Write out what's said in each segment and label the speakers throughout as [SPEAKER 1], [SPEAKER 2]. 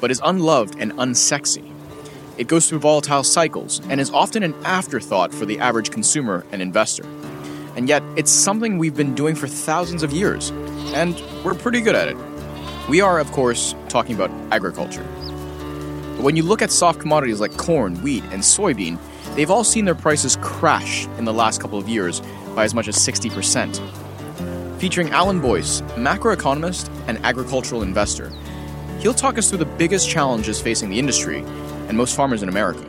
[SPEAKER 1] but is unloved and unsexy? It goes through volatile cycles and is often an afterthought for the average consumer and investor. And yet, it's something we've been doing for thousands of years, and we're pretty good at it. We are, of course, talking about agriculture. But when you look at soft commodities like corn, wheat, and soybean, they've all seen their prices crash in the last couple of years by as much as 60%. Featuring Alan Boyce, macroeconomist and agricultural investor, he'll talk us through the biggest challenges facing the industry and most farmers in America.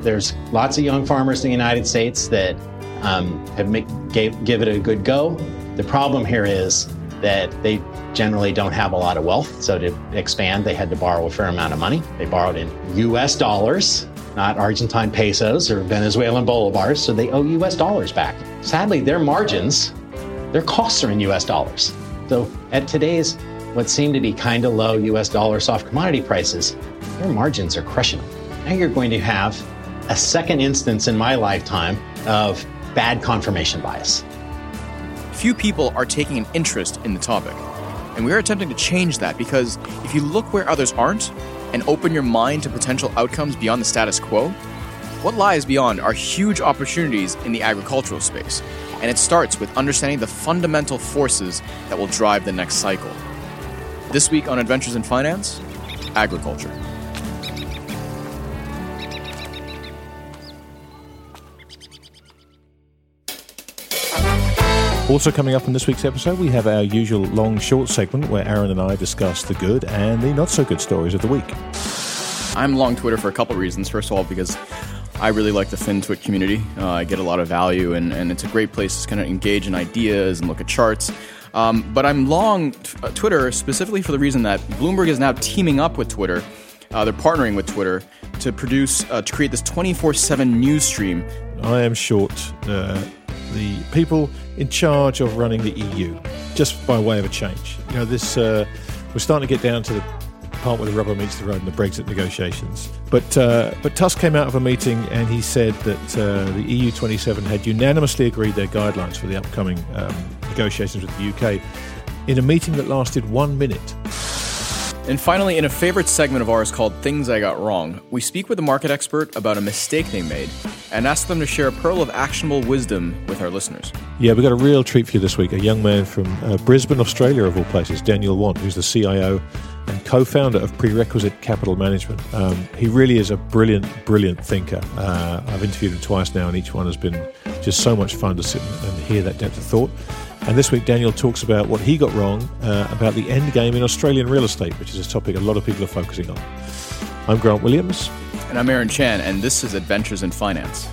[SPEAKER 2] There's lots of young farmers in the United States that um, have make, gave, give it a good go. The problem here is that they generally don't have a lot of wealth. So to expand, they had to borrow a fair amount of money. They borrowed in US dollars, not Argentine pesos or Venezuelan bolivars. So they owe US dollars back. Sadly, their margins, their costs are in US dollars. So at today's what seem to be kind of low US dollar soft commodity prices, your margins are crushing. Now you're going to have a second instance in my lifetime of bad confirmation bias.
[SPEAKER 1] Few people are taking an interest in the topic, and we are attempting to change that because if you look where others aren't and open your mind to potential outcomes beyond the status quo, what lies beyond are huge opportunities in the agricultural space, and it starts with understanding the fundamental forces that will drive the next cycle. This week on Adventures in Finance, agriculture.
[SPEAKER 3] Also, coming up in this week's episode, we have our usual long short segment where Aaron and I discuss the good and the not so good stories of the week.
[SPEAKER 1] I'm long Twitter for a couple reasons. First of all, because I really like the FinTwit community. Uh, I get a lot of value, and, and it's a great place to kind of engage in ideas and look at charts. Um, but I'm long t- uh, Twitter specifically for the reason that Bloomberg is now teaming up with Twitter. Uh, they're partnering with Twitter to produce, uh, to create this 24 7 news stream.
[SPEAKER 3] I am short uh, the people in charge of running the EU, just by way of a change. You know, this uh, we're starting to get down to the part where the rubber meets the road in the Brexit negotiations. But uh, but Tusk came out of a meeting and he said that uh, the EU 27 had unanimously agreed their guidelines for the upcoming um, negotiations with the UK in a meeting that lasted one minute.
[SPEAKER 1] And finally, in a favorite segment of ours called Things I Got Wrong, we speak with a market expert about a mistake they made and ask them to share a pearl of actionable wisdom with our listeners.
[SPEAKER 3] Yeah, we've got a real treat for you this week. A young man from uh, Brisbane, Australia, of all places, Daniel Want, who's the CIO and co founder of Prerequisite Capital Management. Um, he really is a brilliant, brilliant thinker. Uh, I've interviewed him twice now, and each one has been just so much fun to sit and hear that depth of thought. And this week, Daniel talks about what he got wrong uh, about the end game in Australian real estate, which is a topic a lot of people are focusing on. I'm Grant Williams.
[SPEAKER 1] And I'm Aaron Chan, and this is Adventures in Finance.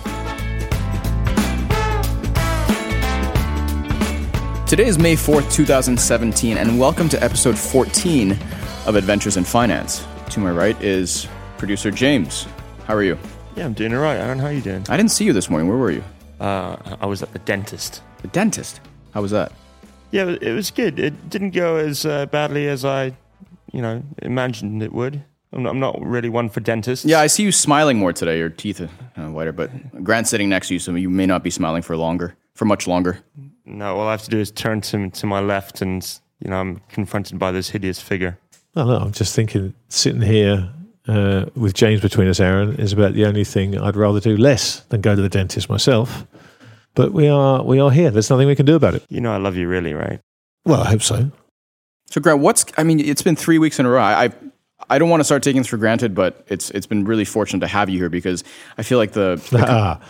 [SPEAKER 1] Today is May 4th, 2017, and welcome to episode 14 of Adventures in Finance. To my right is producer James. How are you?
[SPEAKER 4] Yeah, I'm doing all right. Aaron, how are you doing?
[SPEAKER 1] I didn't see you this morning. Where were you?
[SPEAKER 4] Uh, I was at the dentist.
[SPEAKER 1] The dentist? How was that?
[SPEAKER 4] Yeah, it was good. It didn't go as uh, badly as I, you know, imagined it would. I'm not, I'm not, really one for dentists.
[SPEAKER 1] Yeah, I see you smiling more today. Your teeth are uh, whiter, but Grant's sitting next to you, so you may not be smiling for longer, for much longer.
[SPEAKER 4] No, all I have to do is turn to to my left, and you know, I'm confronted by this hideous figure.
[SPEAKER 3] No, I'm just thinking, sitting here uh, with James between us, Aaron, is about the only thing I'd rather do less than go to the dentist myself. But we are we are here. There's nothing we can do about it.
[SPEAKER 4] You know, I love you, really, right?
[SPEAKER 3] Well, I hope so.
[SPEAKER 1] So, Grant, what's? I mean, it's been three weeks in a row. I I don't want to start taking this for granted, but it's it's been really fortunate to have you here because I feel like the, the
[SPEAKER 3] ah,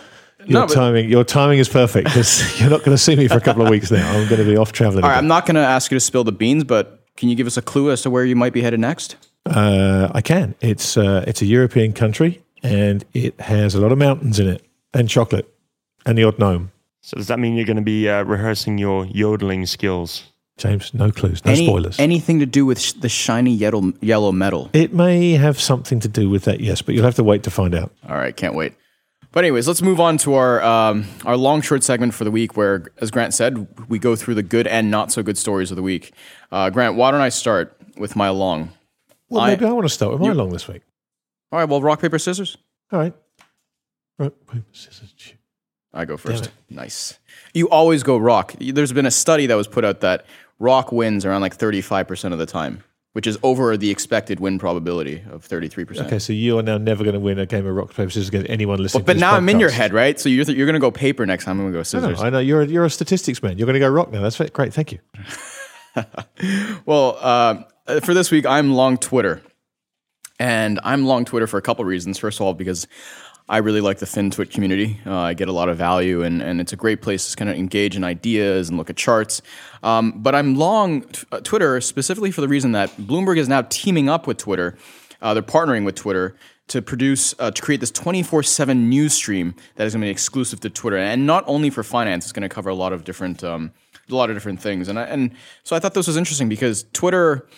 [SPEAKER 3] your no, timing your timing is perfect because you're not going to see me for a couple of weeks now. I'm going to be off traveling.
[SPEAKER 1] All right, I'm not going to ask you to spill the beans, but can you give us a clue as to where you might be headed next?
[SPEAKER 3] Uh, I can. It's uh, it's a European country and it has a lot of mountains in it and chocolate and the odd gnome.
[SPEAKER 4] So does that mean you're going to be uh, rehearsing your yodeling skills?
[SPEAKER 3] James, no clues, no
[SPEAKER 1] Any-
[SPEAKER 3] spoilers.
[SPEAKER 1] Anything to do with sh- the shiny yellow yellow metal?
[SPEAKER 3] it may have something to do with that, yes, but you'll have to wait to find out.
[SPEAKER 1] All right, can't wait. But anyways, let's move on to our um, our long short segment for the week, where, as Grant said, we go through the good and not so good stories of the week. Uh, Grant, why don't I start with my long?
[SPEAKER 3] Well, maybe I want to start with my
[SPEAKER 1] you-
[SPEAKER 3] long this week.
[SPEAKER 1] All right, well, rock paper scissors.
[SPEAKER 3] All right. Rock, paper, scissors.
[SPEAKER 1] I go first. Nice. You always go rock. There's been a study that was put out that rock wins around like 35% of the time, which is over the expected win probability of 33%.
[SPEAKER 3] Okay, so you are now never going to win a game of rock paper scissors against anyone listening.
[SPEAKER 1] But
[SPEAKER 3] to this
[SPEAKER 1] now I'm in your head, right? So you're, th- you're going to go paper next time. I'm going to go scissors.
[SPEAKER 3] no, I know you're a, you're a statistics man. You're going to go rock now. That's great. Thank you.
[SPEAKER 1] Well, uh, for this week, I'm long Twitter. And I'm long Twitter for a couple reasons. First of all, because I really like the FinTwit community. Uh, I get a lot of value, and, and it's a great place to kind of engage in ideas and look at charts. Um, but I'm long t- uh, Twitter specifically for the reason that Bloomberg is now teaming up with Twitter. Uh, they're partnering with Twitter to produce uh, to create this 24/7 news stream that is going to be exclusive to Twitter, and not only for finance. It's going to cover a lot of different um, a lot of different things. And I, and so I thought this was interesting because Twitter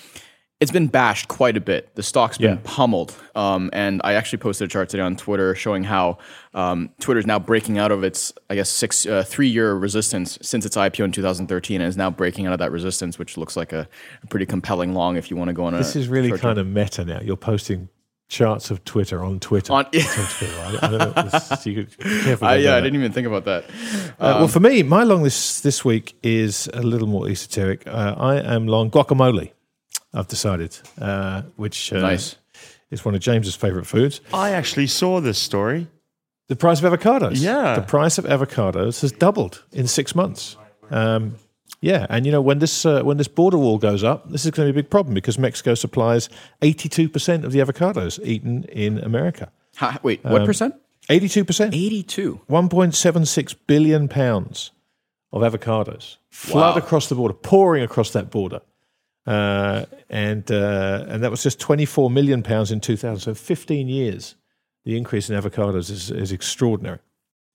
[SPEAKER 1] it's been bashed quite a bit. The stock's been
[SPEAKER 3] Yeah.
[SPEAKER 1] pummeled. Um, and I actually posted a chart today on Twitter showing how um, Twitter is now breaking out of its, I guess, six, uh, three year resistance since its IPO in 2013 and is now breaking out of that resistance, which looks like a, a pretty compelling long if you want to go on a.
[SPEAKER 3] This is really kind of meta now. You're posting charts of Twitter on Twitter.
[SPEAKER 1] On-
[SPEAKER 3] On Twitter. I, I don't know. This, you careful about
[SPEAKER 1] yeah, I didn't even think about that.
[SPEAKER 3] Uh, well, for me, my long this this week is a little more esoteric. Uh, I am long guacamole. I've decided, uh, which uh,
[SPEAKER 1] Nice.
[SPEAKER 3] is one of James's favorite foods.
[SPEAKER 4] I actually saw this story.
[SPEAKER 3] The price of avocados.
[SPEAKER 4] Yeah.
[SPEAKER 3] the price of avocados has doubled in six months. Um, yeah, and you know when this uh, when this border wall goes up, this is going to be a big problem because Mexico supplies eighty two percent of the avocados eaten in America.
[SPEAKER 1] Ha, wait,
[SPEAKER 3] Um,
[SPEAKER 1] what percent?
[SPEAKER 3] Eighty two percent.
[SPEAKER 1] 82.
[SPEAKER 3] 1.76 billion pounds of avocados flood
[SPEAKER 1] Wow.
[SPEAKER 3] across the border, pouring across that border. Uh, and uh, and that was just 24 million pounds in 2000. So 15 years, the increase in avocados is, is extraordinary.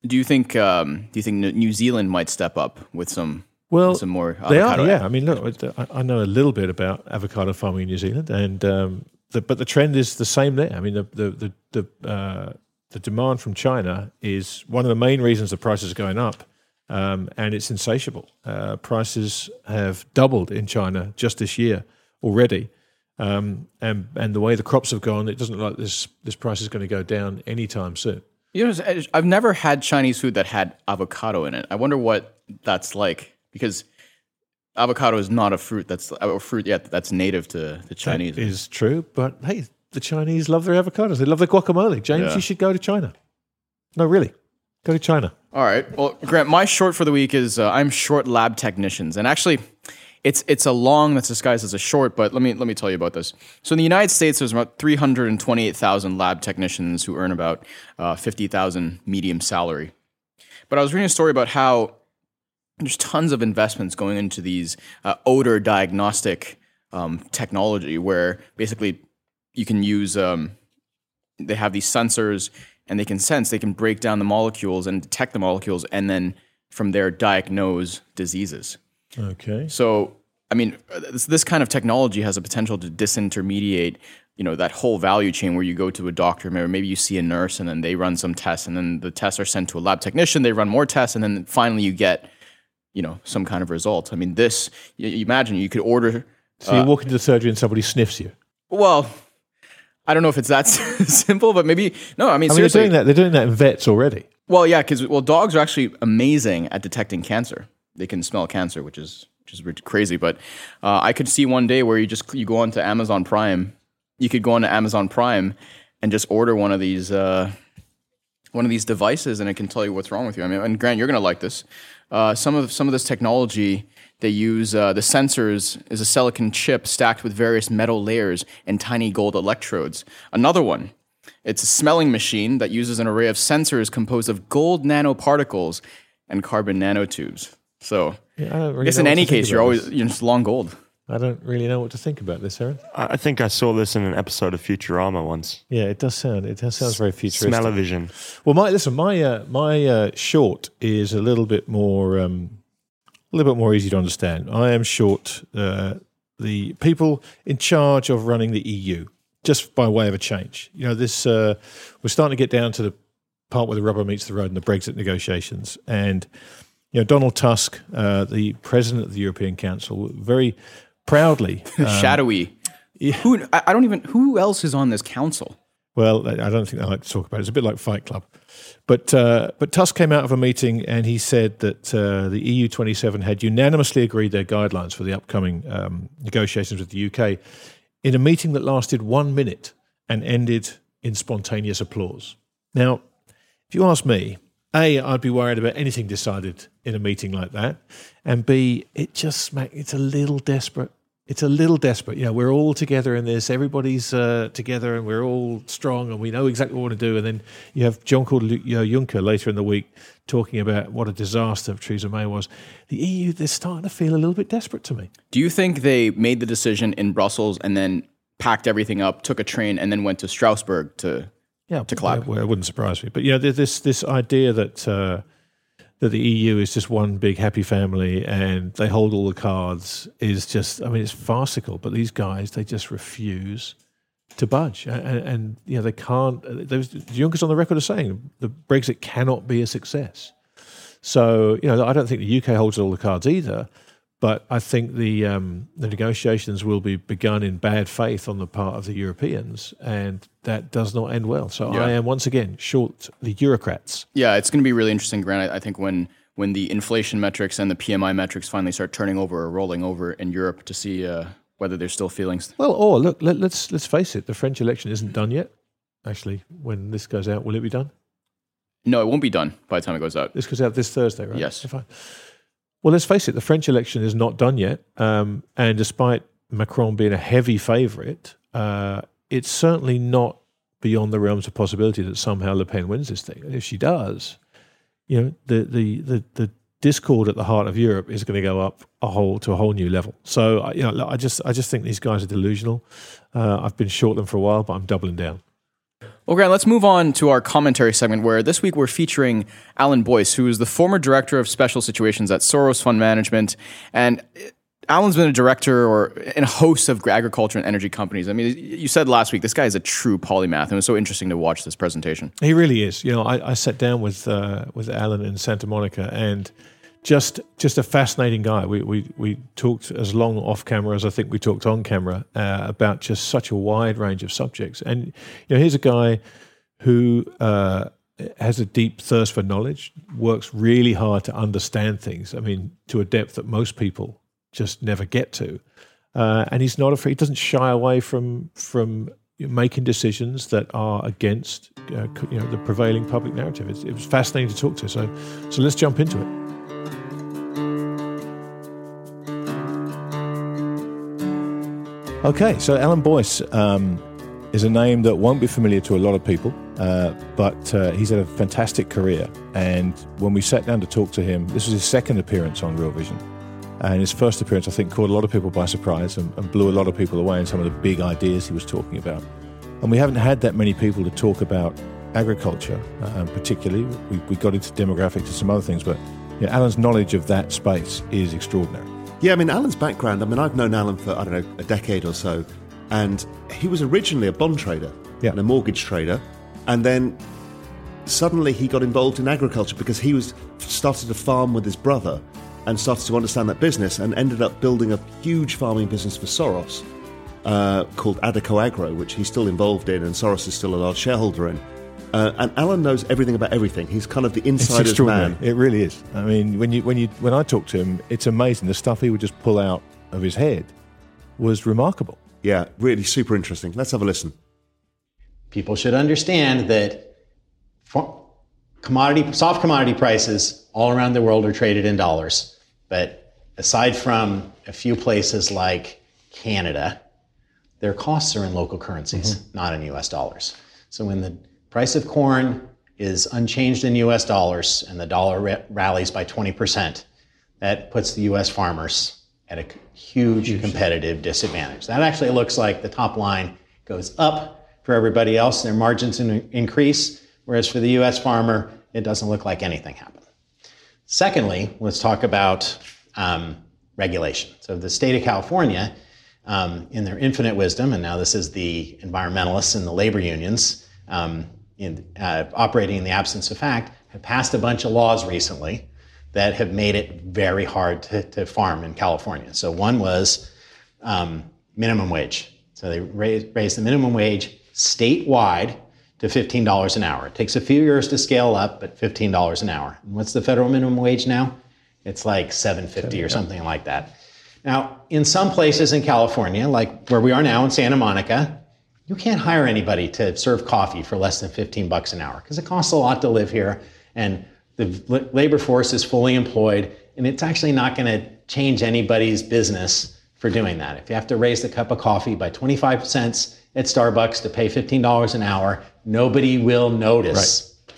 [SPEAKER 1] Do you think um, do you think New Zealand might step up with some
[SPEAKER 3] Well,
[SPEAKER 1] some more
[SPEAKER 3] they are, yeah. I mean, look, I, I know a little bit about avocado farming in New Zealand, and um, the, but the trend is the same there. I mean, the the the the, uh, the demand from China is one of the main reasons the prices are going up, um, and it's insatiable. Uh, prices have doubled in China just this year already, um, and and the way the crops have gone, it doesn't look like this this price is going to go down anytime soon.
[SPEAKER 1] You know, I've never had Chinese food that had avocado in it. I wonder what that's like because avocado is not a fruit that's a fruit yet that's native to the Chinese.
[SPEAKER 3] That is true, but hey, the Chinese love their avocados. They love their guacamole. James,
[SPEAKER 1] Yeah.
[SPEAKER 3] you should go to China. No, really, go to China.
[SPEAKER 1] All right. Well, Grant, my short for the week is uh, I'm short lab technicians, and actually, it's it's a long that's disguised as a short. But let me let me tell you about this. So in the United States, there's about 328,000 lab technicians who earn about uh, 50,000 medium salary. But I was reading a story about how there's tons of investments going into these uh, odor diagnostic um, technology, where basically you can use um, they have these sensors and they can sense they can break down the molecules and detect the molecules and then from there diagnose diseases
[SPEAKER 3] Okay.
[SPEAKER 1] so i mean uh, this, this kind of technology has a potential to disintermediate you know that whole value chain where you go to a doctor maybe, maybe you see a nurse and then they run some tests and then the tests are sent to a lab technician they run more tests and then finally you get you know some kind of result i mean this you, you imagine you could order
[SPEAKER 3] So you walk into the surgery and somebody sniffs you.
[SPEAKER 1] well i don't know if it's that simple but maybe no i mean
[SPEAKER 3] I mean, they're doing that. They're doing that in vets already.
[SPEAKER 1] Well, yeah, because well, dogs are actually amazing at detecting cancer. They can smell cancer, which is which is crazy. But uh, I could see one day where you just you go onto Amazon Prime, you could go onto Amazon Prime and just order one of these uh, one of these devices, and it can tell you what's wrong with you. I mean, and Grant, you're gonna like this. Uh, some of some of this technology they use uh, the sensors is a silicon chip stacked with various metal layers and tiny gold electrodes. Another one it's a smelling machine that uses an array of sensors composed of gold nanoparticles and carbon nanotubes. So,
[SPEAKER 3] Yeah, I, don't really
[SPEAKER 1] guess
[SPEAKER 3] know
[SPEAKER 1] in
[SPEAKER 3] what
[SPEAKER 1] any
[SPEAKER 3] to think
[SPEAKER 1] case, you're
[SPEAKER 3] about
[SPEAKER 1] always
[SPEAKER 3] this.
[SPEAKER 1] you're just long gold.
[SPEAKER 3] I don't really know what to think about this, Aaron.
[SPEAKER 4] I I think I saw this in an episode of Futurama once.
[SPEAKER 3] Yeah, it does sound. It does sounds very futuristic.
[SPEAKER 4] Smell-o-vision.
[SPEAKER 3] Well, my listen, my uh, my uh, short is a little bit more, um, a little bit more easy to understand. I am short uh, the people in charge of running the EU, just by way of a change. You know, this uh, we're starting to get down to the part where the rubber meets the road in the Brexit negotiations, and you know, Donald Tusk, uh, the president of the European Council, very proudly
[SPEAKER 1] um, shadowy. Yeah. Who I don't even who else is on this council?
[SPEAKER 3] Well, I don't think I like to talk about it. It's a bit like Fight Club. But uh, but Tusk came out of a meeting and he said that uh, the EU 27 had unanimously agreed their guidelines for the upcoming um, negotiations with the UK in a meeting that lasted one minute and ended in spontaneous applause. Now, if you ask me, a, I'd be worried about anything decided in a meeting like that, and B, it just. It's a little desperate it's a little desperate. You know, we're all together in this. Everybody's uh, together, and we're all strong, and we know exactly what we want to do. And then you have Jean-Claude you know, Juncker later in the week talking about what a disaster Theresa May was. The EU, they're starting to feel a little bit desperate to me.
[SPEAKER 1] Do you think they made the decision in Brussels and then packed everything up, took a train, and then went to Strasbourg to yeah, to clap?
[SPEAKER 3] Yeah, well, it wouldn't surprise me. But you know, this this idea that. Uh, that the EU is just one big happy family and they hold all the cards is just, I mean, it's farcical. But these guys, they just refuse to budge, and, and you know they can't. There's Juncker's on the record as saying the Brexit cannot be a success. So you know, I don't think the UK holds all the cards either. But I think the um, the negotiations will be begun in bad faith on the part of the Europeans, and that does not end well. So yeah. I am once again short the bureaucrats.
[SPEAKER 1] Yeah, it's going to be really interesting, Grant. I think when when the inflation metrics and the PMI metrics finally start turning over or rolling over in Europe to see uh, whether there's still feelings.
[SPEAKER 3] Well, or look, let, let's let's face it, the French election isn't done yet. Actually, when this goes out, will it be done?
[SPEAKER 1] No, it won't be done by the time it goes out.
[SPEAKER 3] This goes out this Thursday, right?
[SPEAKER 1] Yes.
[SPEAKER 3] Well, let's face it, the French election is not done yet. Um, and despite Macron being a heavy favourite, uh, it's certainly not beyond the realms of possibility that somehow Le Pen wins this thing. And if she does, you know, the, the, the, the discord at the heart of Europe is going to go up a whole to a whole new level. So, you know, I just I just think these guys are delusional. Uh, I've been short them for a while, but I'm doubling down.
[SPEAKER 1] Well, Grant, let's move on to our commentary segment where this week we're featuring Alan Boyce, who is the former director of special situations at Soros Fund Management. And Alan's been a director or and a host of agriculture and energy companies. I mean, you said last week this guy is a true polymath, and it was so interesting to watch this presentation.
[SPEAKER 3] He really is. You know, I, I sat down with uh, with Alan in Santa Monica, and just just a fascinating guy. We we we talked as long off camera as I think we talked on camera uh, about just such a wide range of subjects. And you know, here's a guy who uh, has a deep thirst for knowledge, works really hard to understand things. I mean, to a depth that most people just never get to. Uh, and he's not afraid. He doesn't shy away from from making decisions that are against uh, you know the prevailing public narrative. It's, it was fascinating to talk to. So so let's jump into it. Okay, so Alan Boyce um, is a name that won't be familiar to a lot of people, uh, but uh, he's had a fantastic career. And when we sat down to talk to him, this was his second appearance on Real Vision. And his first appearance, I think, caught a lot of people by surprise and, and blew a lot of people away in some of the big ideas he was talking about. And we haven't had that many people to talk about agriculture, uh, particularly. We, we, got into demographics and some other things, but you know, Alan's knowledge of that space is extraordinary.
[SPEAKER 5] Yeah, I mean, Alan's background, I mean, I've known Alan for, I don't know, a decade or so, and he was originally a bond trader yeah. and a mortgage trader, and then suddenly he got involved in agriculture because he was started a farm with his brother and started to understand that business and ended up building a huge farming business for Soros uh, called Adecoagro, which he's still involved in, and Soros is still a large shareholder in. Uh, and Alan knows everything about everything. He's kind of the insider's man.
[SPEAKER 3] It really is. I mean, when you when you when I talk to him, it's amazing. The stuff he would just pull out of his head was remarkable.
[SPEAKER 5] Yeah, really super interesting. Let's have a listen.
[SPEAKER 2] People should understand that commodity soft commodity prices all around the world are traded in dollars. But aside from a few places like Canada, their costs are in local currencies, mm-hmm. not in US dollars. So when the price of corn is unchanged in US dollars and the dollar ra- rallies by 20%, that puts the US farmers at a huge competitive disadvantage. That actually looks like the top line goes up for everybody else, their margins in- increase, whereas for the US farmer, it doesn't look like anything happened. Secondly, let's talk about um, regulation. So the state of California, um, in their infinite wisdom, and now this is the environmentalists and the labor unions um, in, uh, operating in the absence of fact, have passed a bunch of laws recently that have made it very hard to, to farm in California. So one was um, minimum wage. So they raised, raised the minimum wage statewide to $15 an hour. It takes a few years to scale up, but $15 an hour. And what's the federal minimum wage now? It's like 750 or something like that. Now, in some places in California, like where we are now in Santa Monica, you can't hire anybody to serve coffee for less than 15 bucks an hour because it costs a lot to live here and the labor force is fully employed and it's actually not going to change anybody's business for doing that. If you have to raise the cup of coffee by 25 cents at Starbucks to pay $15 an hour, nobody will notice. Right.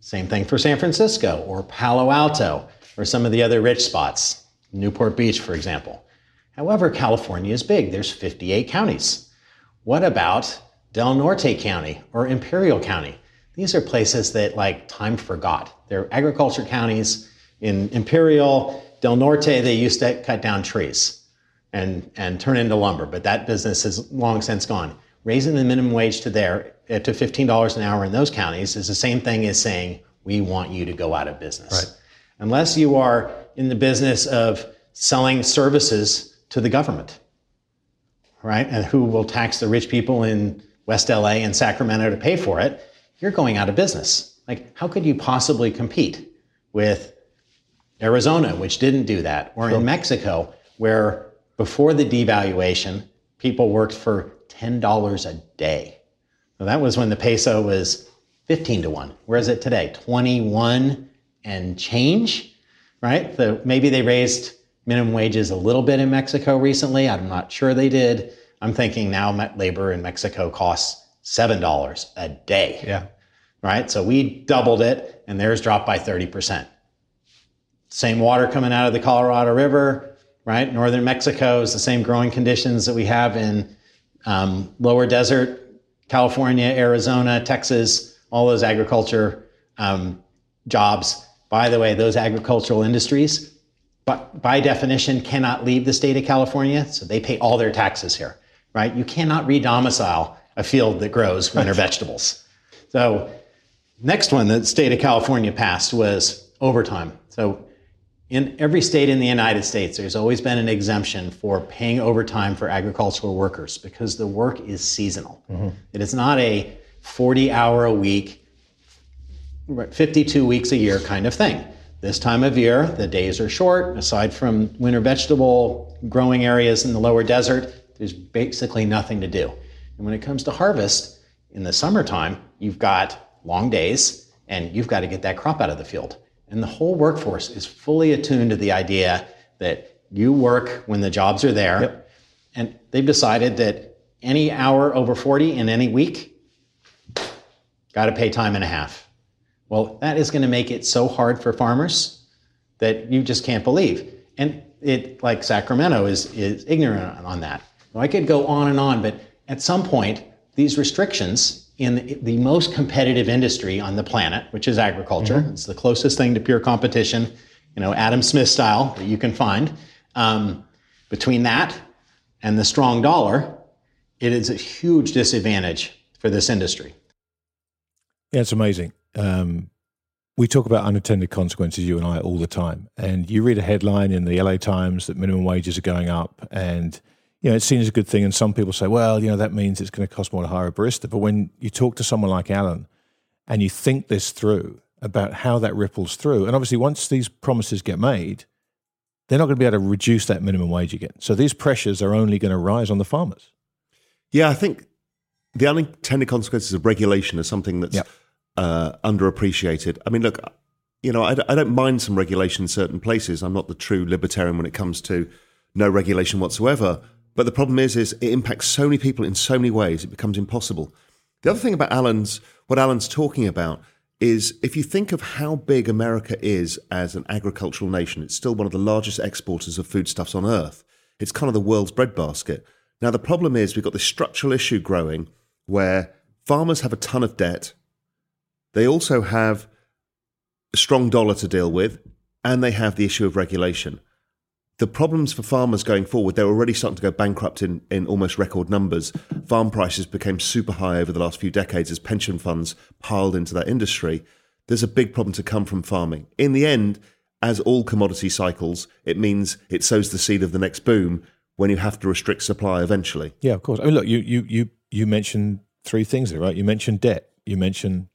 [SPEAKER 2] Same thing for San Francisco or Palo Alto or some of the other rich spots, Newport Beach, for example. However, California is big. There's 58 counties. What about Del Norte County or Imperial County? These are places that like time forgot. They're agriculture counties. In Imperial, Del Norte, they used to cut down trees and, and turn into lumber, but that business is long since gone. Raising the minimum wage to there uh, to $15 an hour in those counties is the same thing as saying, we want you to go out of business. Right. Unless you are in the business of selling services to the government right? And who will tax the rich people in West LA and Sacramento to pay for it, you're going out of business. Like, how could you possibly compete with Arizona, which didn't do that, or sure. in Mexico, where before the devaluation, people worked for $10 a day? Now, that was when the peso was 15 to 1. Where is it today? 21 and change, right? So maybe they raised minimum wages a little bit in Mexico recently. I'm not sure they did. I'm thinking now labor in Mexico costs $7 a day.
[SPEAKER 3] Yeah.
[SPEAKER 2] Right? So we doubled it and theirs dropped by 30%. Same water coming out of the Colorado River, right? Northern Mexico is the same growing conditions that we have in um, lower desert, California, Arizona, Texas, all those agriculture um, jobs. By the way, those agricultural industries, but by definition, cannot leave the state of California, so they pay all their taxes here right? You cannot redomicile a field that grows winter vegetables. So, next one that the state of California passed was overtime. So, in every state in the United States, there's always been an exemption for paying overtime for agricultural workers because the work is seasonal. Mm-hmm. It is not a 40 hour a week, 52 weeks a year kind of thing. This time of year, the days are short. Aside from winter vegetable growing areas in the lower desert, there's basically nothing to do. And when it comes to harvest, in the summertime, you've got long days and you've got to get that crop out of the field. And the whole workforce is fully attuned to the idea that you work when the jobs are there. Yep. And they've decided that any hour over 40 in any week, got to pay time and a half. Well, that is going to make it so hard for farmers that you just can't believe. And it, like Sacramento, is, is ignorant on that. Now, I could go on and on, but at some point, these restrictions in the most competitive industry on the planet, which is agriculture, mm-hmm. it's the closest thing to pure competition, you know, Adam Smith style that you can find. Um, between that and the strong dollar, it is a huge disadvantage for this industry.
[SPEAKER 3] It's amazing. Um, we talk about unintended consequences, you and I, all the time. And you read a headline in the LA Times that minimum wages are going up, and you know, it's seen as a good thing. And some people say, well, you know, that means it's going to cost more to hire a barista. But when you talk to someone like Alan and you think this through about how that ripples through, and obviously once these promises get made, they're not going to be able to reduce that minimum wage again. So these pressures are only going to rise on the farmers.
[SPEAKER 5] Yeah, I think the unintended consequences of regulation are something that's yep. Uh, underappreciated. I mean, look, you know, I, I don't mind some regulation in certain places. I'm not the true libertarian when it comes to no regulation whatsoever. But the problem is, is it impacts so many people in so many ways, it becomes impossible. The other thing about Alan's, what Alan's talking about is if you think of how big America is as an agricultural nation, it's still one of the largest exporters of foodstuffs on earth. It's kind of the world's breadbasket. Now, the problem is we've got this structural issue growing where farmers have a ton of debt. They also have a strong dollar to deal with, and they have the issue of regulation. the problems for farmers going forward, they're already starting to go bankrupt in, in almost record numbers. Farm prices became super high over the last few decades as pension funds piled into that industry. There's a big problem to come from farming. In the end, as all commodity cycles, it means it sows the seed of the next boom when you have to restrict supply eventually.
[SPEAKER 3] Yeah, of course. I mean, look, you you you you mentioned three things there, right? You mentioned debt. You mentioned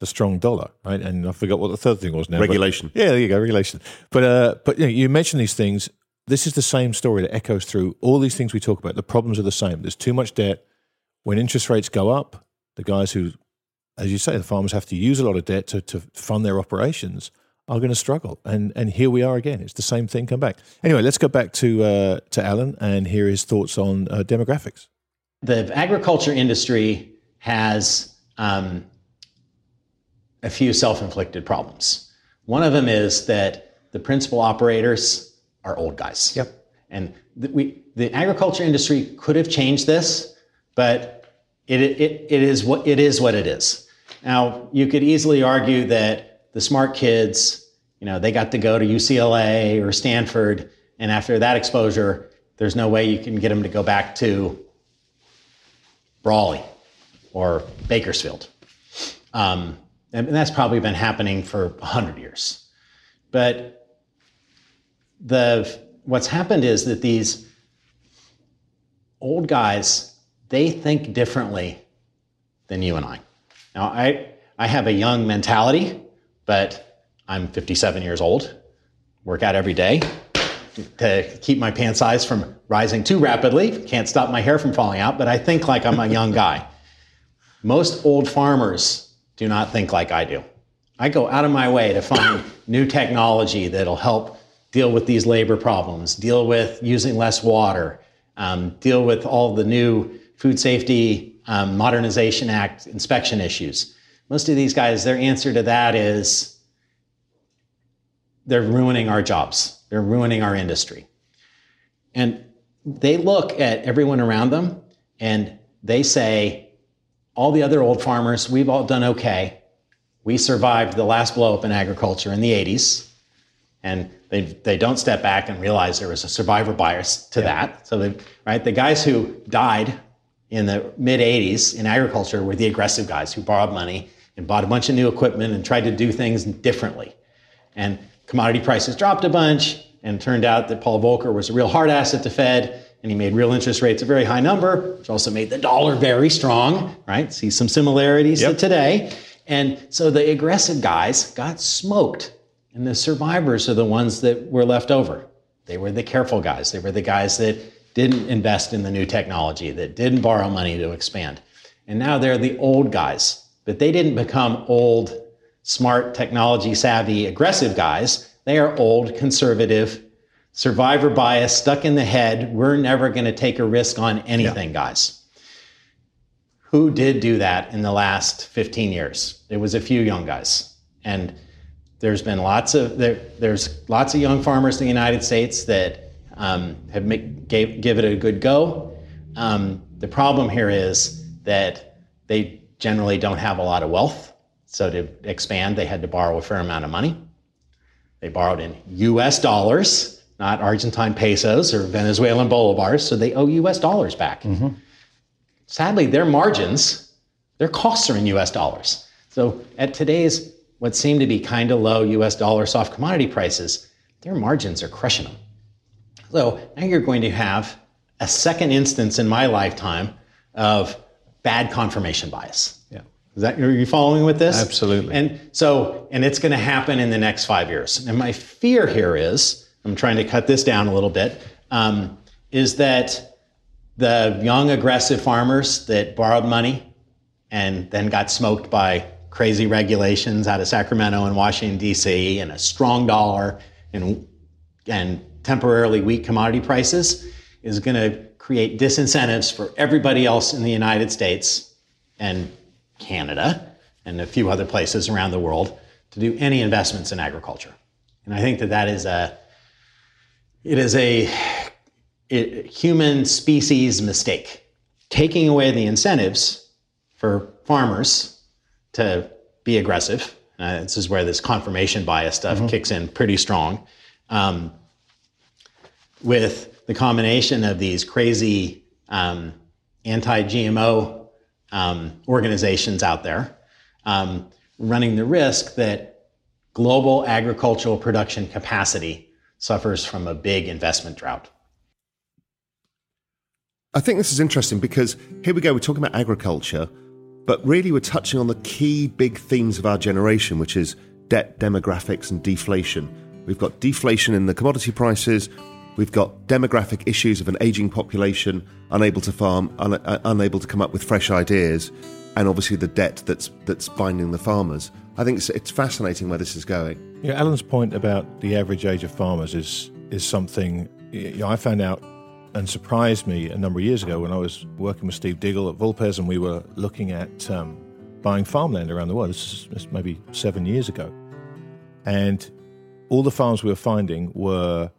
[SPEAKER 3] the strong dollar, right? And I forgot what the third thing was now.
[SPEAKER 5] Regulation.
[SPEAKER 3] But, yeah, there you go, regulation. But uh, but you, know, you mentioned these things this is the same story that echoes through all these things we talk about. The problems are the same. There's too much debt. When interest rates go up, the guys who, as you say, the farmers have to use a lot of debt to, to fund their operations are going to struggle. And and here we are again. It's the same thing come back. Anyway, let's go back to uh, to Alan and hear his thoughts on uh, demographics.
[SPEAKER 2] The agriculture industry has um, a few self-inflicted problems. One of them is that the principal operators are old guys.
[SPEAKER 3] Yep.
[SPEAKER 2] And the, we, the agriculture industry could have changed this, but it, it, it, is what, it is what it is. Now, you could easily argue that the smart kids, you know, they got to go to UCLA or Stanford, and after that exposure, there's no way you can get them to go back to Brawley or Bakersfield. Um, and that's probably been happening for 100 years. But the what's happened is that these old guys they think differently than you and I. Now I I have a young mentality, but I'm 57 years old. Work out every day to keep my pant size from rising too rapidly. Can't stop my hair from falling out, but I think like I'm a young guy. Most old farmers do not think like I do. I go out of my way to find new technology that'll help deal with these labor problems, deal with using less water, um, deal with all the new Food Safety um, Modernization Act inspection issues. Most of these guys, their answer to that is they're ruining our jobs, they're ruining our industry. And they look at everyone around them and they say, all the other old farmers, we've all done okay. We survived the last blow up in agriculture in the 80s. And they, they don't step back and realize there was a survivor bias to yeah. that. So, they, right, the guys who died in the mid 80s in agriculture were the aggressive guys who borrowed money and bought a bunch of new equipment and tried to do things differently. And commodity prices dropped a bunch, and it turned out that Paul Volcker was a real hard asset to Fed, and he made real interest rates a very high number, which also made the dollar very strong, right? See some similarities yep. to today. And so the aggressive guys got smoked and the survivors are the ones that were left over. They were the careful guys. They were the guys that didn't invest in the new technology, that didn't borrow money to expand. And now they're the old guys. But they didn't become old, smart, technology savvy, aggressive guys. They are old, conservative, survivor bias, stuck in the head. We're never going to take a risk on anything, yeah. guys. Who did do that in the last 15 years? It was a few young guys. And there's been lots of there, there's lots of young farmers in the United States that um, have make, gave, give it a good go. Um, the problem here is that they generally don't have a lot of wealth. So to expand, they had to borrow a fair amount of money. They borrowed in U.S. dollars, not Argentine pesos or Venezuelan bolivars. So they owe U.S. dollars back. Mm-hmm. Sadly, their margins, their costs are in U.S. dollars. So at today's what seem to be kind of low US dollar soft commodity prices, their margins are crushing them. So now you're going to have a second instance in my lifetime of bad confirmation bias.
[SPEAKER 3] Yeah.
[SPEAKER 2] Is that are you following with this?
[SPEAKER 3] Absolutely.
[SPEAKER 2] And so, and it's going to happen in the next five years. And my fear here is, I'm trying to cut this down a little bit, um, is that the young aggressive farmers that borrowed money and then got smoked by crazy regulations out of Sacramento and Washington, D.C., and a strong dollar and, and temporarily weak commodity prices is going to create disincentives for everybody else in the United States and Canada and a few other places around the world to do any investments in agriculture. And I think that that is a it is a it, human species mistake. Taking away the incentives for farmers to be aggressive. Uh, this is where this confirmation bias stuff mm-hmm. kicks in pretty strong. Um, with the combination of these crazy um, anti-GMO um, organizations out there, um, running the risk that global agricultural production capacity suffers from a big investment drought.
[SPEAKER 5] I think this is interesting because here we go, we're talking about agriculture, but really we're touching on the key big themes of our generation, which is debt, demographics, and deflation. We've got deflation in the commodity prices, we've got demographic issues of an aging population, unable to farm, un- uh, unable to come up with fresh ideas, and obviously the debt that's, that's binding the farmers. I think it's, it's fascinating where this is going.
[SPEAKER 3] Yeah, Alan's point about the average age of farmers is, is something you know, I found out and surprised me a number of years ago when I was working with Steve Diggle at Vulpes and we were looking at um, buying farmland around the world. This is maybe seven years ago. And all the farms we were finding were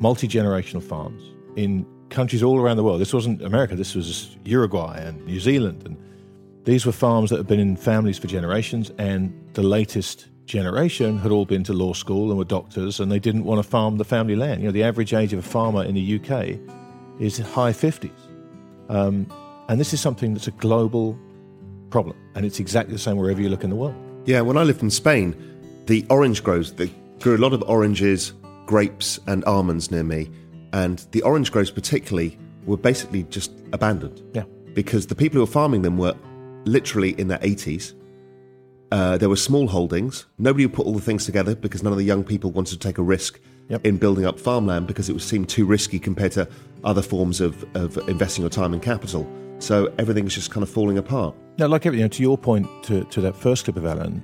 [SPEAKER 3] multi generational farms in countries all around the world. This wasn't America, this was Uruguay and New Zealand. And these were farms that had been in families for generations, and the latest generation had all been to law school and were doctors, and they didn't want to farm the family land. You know, the average age of a farmer in the UK is high 50s. Um, and this is something that's a global problem, and it's exactly the same wherever you look in the world.
[SPEAKER 5] Yeah, when I lived in Spain, the orange groves, they grew a lot of oranges, grapes, and almonds near me. And the orange groves, particularly, were basically just abandoned.
[SPEAKER 3] Yeah.
[SPEAKER 5] Because the people who were farming them were literally in their 80s. Uh, there were small holdings. Nobody would put all the things together because none of the young people wanted to take a risk yep. in building up farmland because it would seem too risky compared to other forms of, of investing your time and capital. So everything was just kind of falling apart.
[SPEAKER 3] Now, like you know, to your point, to, to that first clip of Alan,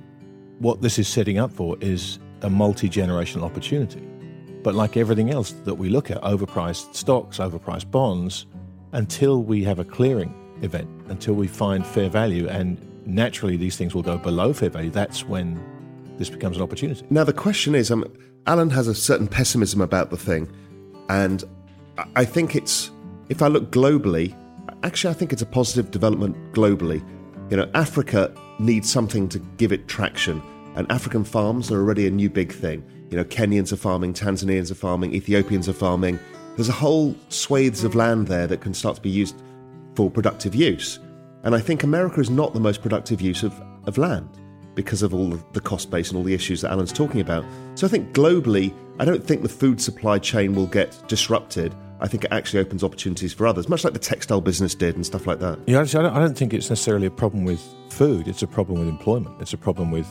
[SPEAKER 3] what this is setting up for is a multi generational opportunity. But like everything else that we look at, overpriced stocks, overpriced bonds, until we have a clearing event, until we find fair value, and naturally these things will go below fair value, that's when this becomes an opportunity.
[SPEAKER 5] Now, the question is um, Alan has a certain pessimism about the thing, and I think it's, if I look globally, actually, I think it's a positive development globally. You know, Africa needs something to give it traction, and African farms are already a new big thing. You know, Kenyans are farming, Tanzanians are farming, Ethiopians are farming. There's a whole swathes of land there that can start to be used for productive use. And I think America is not the most productive use of, of land because of all the cost base and all the issues that Alan's talking about. So I think globally, I don't think the food supply chain will get disrupted. I think it actually opens opportunities for others, much like the textile business did and stuff like that.
[SPEAKER 3] Yeah, actually, I don't, I don't think it's necessarily a problem with food. It's a problem with employment. It's a problem with,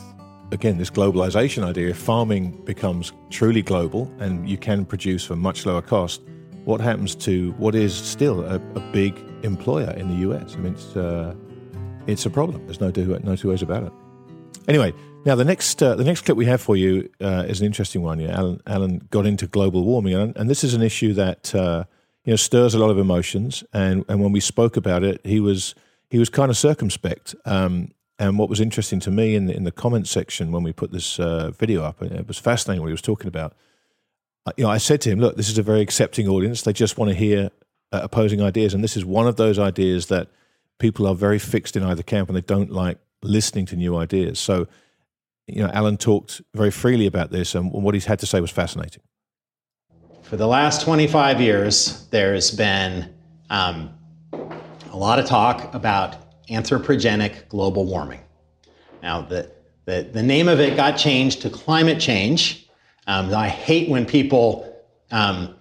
[SPEAKER 3] again, this globalization idea. If farming becomes truly global and you can produce for much lower cost, what happens to what is still a, a big employer in the US? I mean, it's, uh, it's a problem. There's no two, no two ways about it. Anyway, now the next uh, the next clip we have for you uh, is an interesting one. Yeah, Alan, Alan got into global warming, and, and this is an issue that uh, you know stirs a lot of emotions. And and when we spoke about it, he was he was kind of circumspect. Um, and what was interesting to me in the, in the comments section when we put this uh, video up, it was fascinating what he was talking about. You know, I said to him, "Look, this is a very accepting audience. They just want to hear uh, opposing ideas, and this is one of those ideas that people are very fixed in either camp, and they don't like listening to new ideas." So you know, Alan talked very freely about this, and what he's had to say was fascinating.
[SPEAKER 2] For the last 25 years, there's been um, a lot of talk about anthropogenic global warming. Now, the, the, the name of it got changed to climate change. Um, I hate when people um,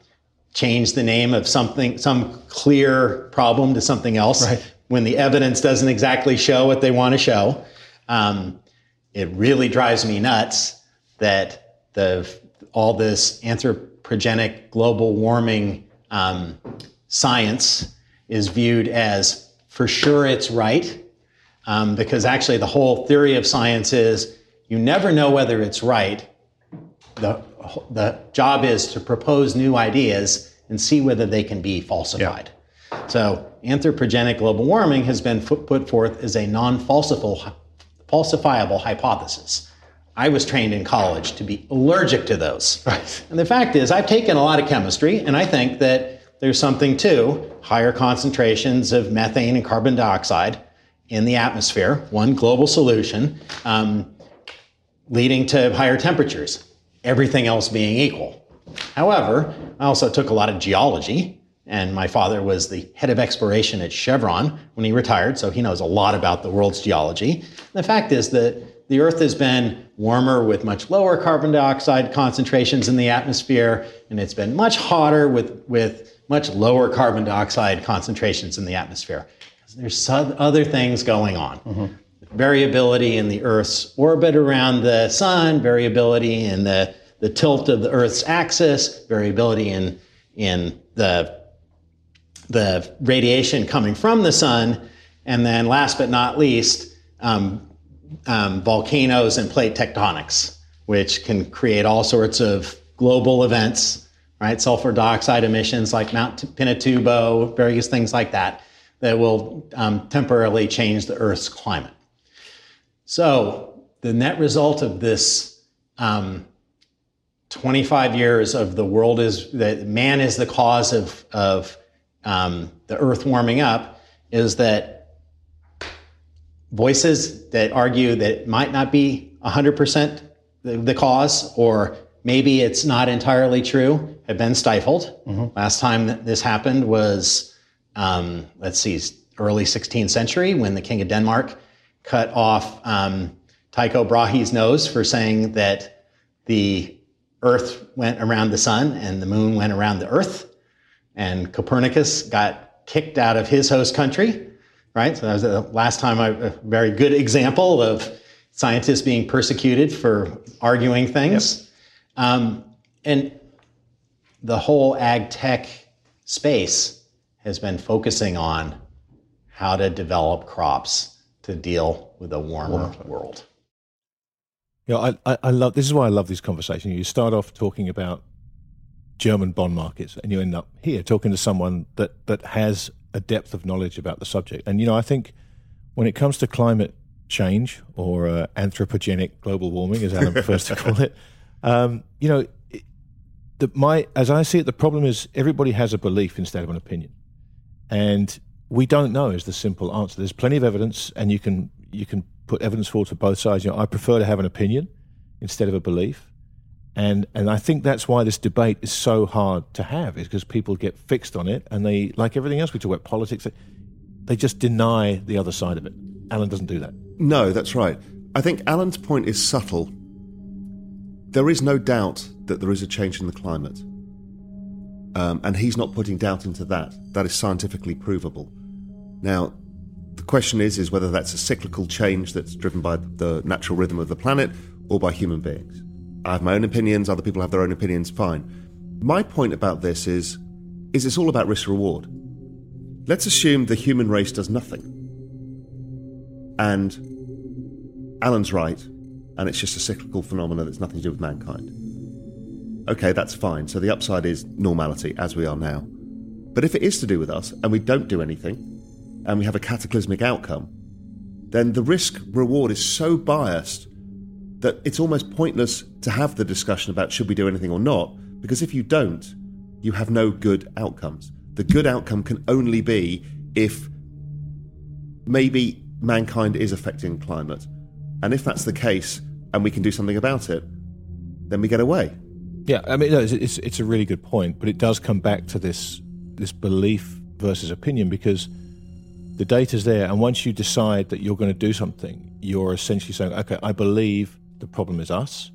[SPEAKER 2] change the name of something, some clear problem to something else right. when the evidence doesn't exactly show what they want to show. Um, it really drives me nuts that the all this anthropogenic global warming um, science is viewed as for sure it's right, um, because actually the whole theory of science is you never know whether it's right. The, the job is to propose new ideas and see whether they can be falsified. Yeah. So anthropogenic global warming has been put forth as a non-falsifiable falsifiable hypothesis. I was trained in college to be allergic to those. Right. And the fact is, I've taken a lot of chemistry, and I think that there's something to higher concentrations of methane and carbon dioxide in the atmosphere, one global solution, um, leading to higher temperatures, everything else being equal. However, I also took a lot of geology, and my father was the head of exploration at Chevron when he retired, so he knows a lot about the world's geology. The fact is that the Earth has been warmer with much lower carbon dioxide concentrations in the atmosphere, and it's been much hotter with, with much lower carbon dioxide concentrations in the atmosphere. There's other things going on. Mm-hmm. Variability in the Earth's orbit around the sun, variability in the, the tilt of the Earth's axis, variability in, in the, the radiation coming from the sun, and then last but not least, um, um, volcanoes and plate tectonics, which can create all sorts of global events right? Sulfur dioxide emissions like Mount Pinatubo, various things like that, that will um, temporarily change the Earth's climate. So the net result of this um, 25 years of the world is that man is the cause of, of um, the Earth warming up is that voices that argue that it might not be 100% the, the cause or maybe it's not entirely true, have been stifled. Mm-hmm. Last time that this happened was, um, let's see, early 16th century when the King of Denmark cut off um, Tycho Brahe's nose for saying that the Earth went around the sun and the moon went around the Earth. And Copernicus got kicked out of his host country, right? So that was the last time I, a very good example of scientists being persecuted for arguing things. Yep. Um, and the whole ag tech space has been focusing on how to develop crops to deal with a warmer world.
[SPEAKER 3] Yeah, I, I love this is why I love this conversation. You start off talking about German bond markets, and you end up here talking to someone that that has a depth of knowledge about the subject. And you know, I think when it comes to climate change or uh, anthropogenic global warming, as Alan prefers to call it, um, you know, the, my as I see it, the problem is everybody has a belief instead of an opinion, and we don't know is the simple answer. There's plenty of evidence, and you can you can put evidence forward to both sides. You know, I prefer to have an opinion instead of a belief, and and I think that's why this debate is so hard to have, is because people get fixed on it, and they like everything else we talk about politics. They just deny the other side of it. Alan doesn't do that.
[SPEAKER 5] No, that's right. I think Alan's point is subtle there is no doubt that there is a change in the climate. Um, and he's not putting doubt into that. That is scientifically provable. Now, the question is, is whether that's a cyclical change that's driven by the natural rhythm of the planet or by human beings. I have my own opinions, other people have their own opinions, fine. My point about this is, is it's all about risk reward. Let's assume the human race does nothing. And Alan's right and it's just a cyclical phenomenon that's nothing to do with mankind. Okay, that's fine. So the upside is normality, as we are now. But if it is to do with us, and we don't do anything, and we have a cataclysmic outcome, then the risk reward is so biased that it's almost pointless to have the discussion about should we do anything or not, because if you don't, you have no good outcomes. The good outcome can only be if maybe mankind is affecting climate. And if that's the case, and we can do something about it, then we get away.
[SPEAKER 3] Yeah, I mean, it's, it's, it's a really good point, but it does come back to this this belief versus opinion because the data's there, and once you decide that you're going to do something, you're essentially saying, "Okay, I believe the problem is us,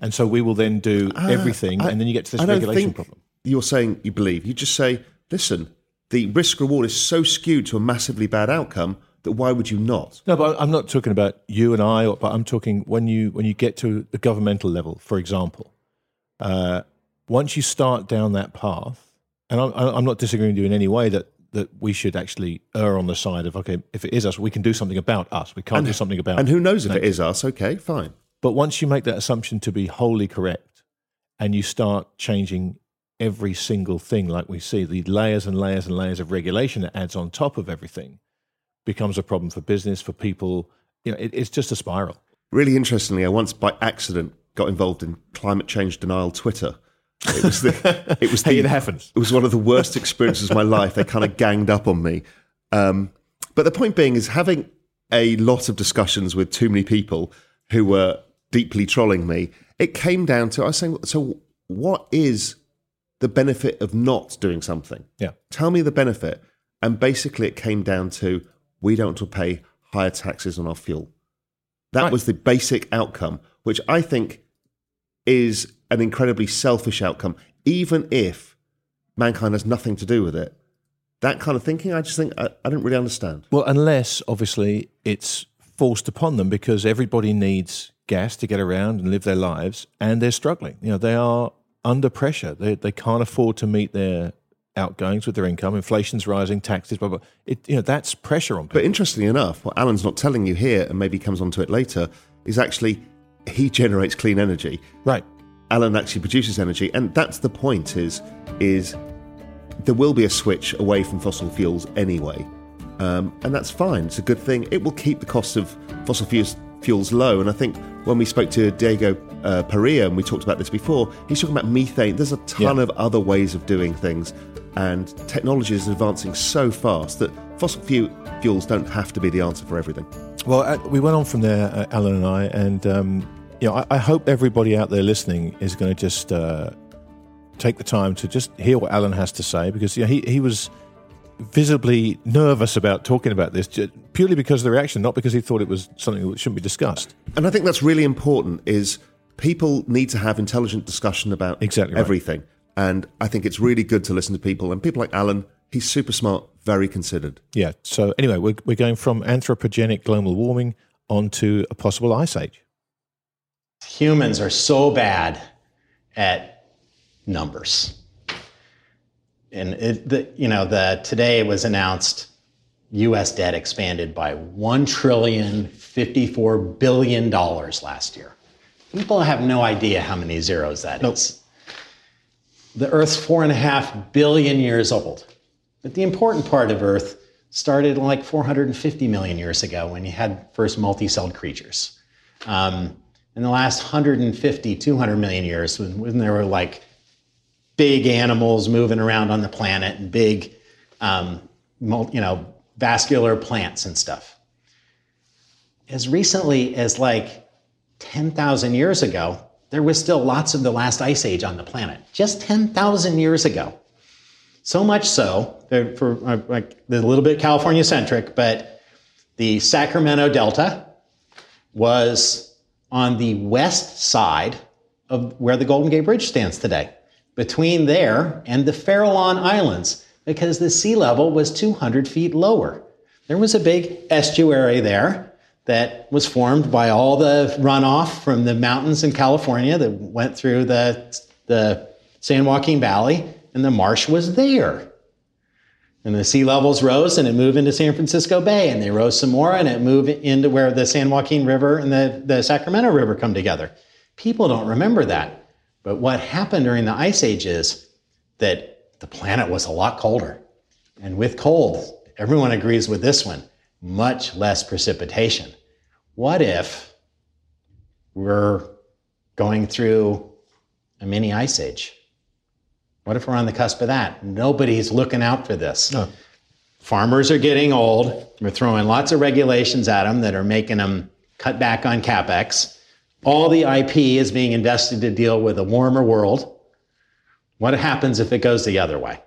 [SPEAKER 3] and so we will then do uh, everything," I, and then you get to this regulation problem.
[SPEAKER 5] You're saying you believe. You just say, "Listen, the risk reward is so skewed to a massively bad outcome that why would you not?
[SPEAKER 3] No, but I'm not talking about you and I, but I'm talking when you when you get to the governmental level, for example. Uh, once you start down that path, and I'm, I'm not disagreeing with you in any way that that we should actually err on the side of okay, if it is us, we can do something about us. We can't
[SPEAKER 5] and,
[SPEAKER 3] do something about.
[SPEAKER 5] And who knows if it is us? Okay, fine.
[SPEAKER 3] But once you make that assumption to be wholly correct, and you start changing every single thing, like we see the layers and layers and layers of regulation that adds on top of everything, becomes a problem for business, for people. You know, it, it's just a spiral.
[SPEAKER 5] Really interestingly, I once by accident got involved in climate change denial Twitter. It was the,
[SPEAKER 3] it was the, hey, it.
[SPEAKER 5] It was one of the worst experiences of my life. They kind of ganged up on me. Um, but the point being is having a lot of discussions with too many people who were deeply trolling me. It came down to I was saying, so what is the benefit of not doing something?
[SPEAKER 3] Yeah.
[SPEAKER 5] Tell me the benefit. And basically, it came down to we don't want to pay higher taxes on our fuel. That
[SPEAKER 3] Right.
[SPEAKER 5] was the basic outcome, which I think is an incredibly selfish outcome, even if mankind has nothing to do with it. That kind of thinking, I just think I, I don't really understand.
[SPEAKER 3] Well, unless obviously it's forced upon them because everybody needs gas to get around and live their lives, and they're struggling. You know, they are under pressure. They they can't afford to meet their outgoings with their income. Inflation's rising, taxes, blah blah. It you know that's pressure on people.
[SPEAKER 5] But interestingly enough, what Alan's not telling you here, and maybe comes onto it later, is actually he generates clean energy.
[SPEAKER 3] right.
[SPEAKER 5] Alan actually produces energy, and that's the point. Is is there will be a switch away from fossil fuels anyway, um, and that's fine. It's a good thing. It will keep the cost of fossil fuels fuels low. And I think when we spoke to Diego uh, Perea and we talked about this before, he's talking about methane. There's a ton
[SPEAKER 3] Yeah.
[SPEAKER 5] of other ways of doing things, and technology is advancing so fast that fossil fu- fuels don't have to be the answer for everything.
[SPEAKER 3] Well, uh, we went on from there, uh, Alan and I, and um, you know, I, I hope everybody out there listening is going to just uh, take the time to just hear what Alan has to say because you know, he he was visibly nervous about talking about this purely because of the reaction, not because he thought it was something that shouldn't be discussed.
[SPEAKER 5] And I think that's really important is people need to have intelligent discussion about
[SPEAKER 3] Exactly right.
[SPEAKER 5] everything. And I think it's really good to listen to people and people like Alan, he's super smart, very considered.
[SPEAKER 3] Yeah. So anyway, we're we're going from anthropogenic global warming onto a possible ice age.
[SPEAKER 2] Humans are so bad at numbers. And it, the, you know, the today it was announced U.S. debt expanded by one trillion fifty-four billion dollars last year. People have no idea how many zeros that is. The Earth's four and a half billion years old, but the important part of Earth started like 450 million years ago when you had first multi-celled creatures um, in the last 150, 200 million years, when, when there were like big animals moving around on the planet and big, um, you know, vascular plants and stuff. As recently as like 10,000 years ago, there was still lots of the last ice age on the planet. Just 10,000 years ago. So much so, for uh, like a little bit California centric, but the Sacramento Delta, was on the west side of where the Golden Gate Bridge stands today, between there and the Farallon Islands, because the sea level was 200 feet lower. There was a big estuary there that was formed by all the runoff from the mountains in California that went through the, the San Joaquin Valley, and the marsh was there. And the sea levels rose and it moved into San Francisco Bay and they rose some more and it moved into where the San Joaquin River and the, the Sacramento River come together. People don't remember that. But what happened during the ice age is that the planet was a lot colder. And with cold, everyone agrees with this one, much less precipitation. What if we're going through a mini ice age? What if we're on the cusp of that? Nobody's looking out for this.
[SPEAKER 3] No.
[SPEAKER 2] Farmers are getting old. We're throwing lots of regulations at them that are making them cut back on capex. All the IP is being invested to deal with a warmer world. What happens if it goes the other way?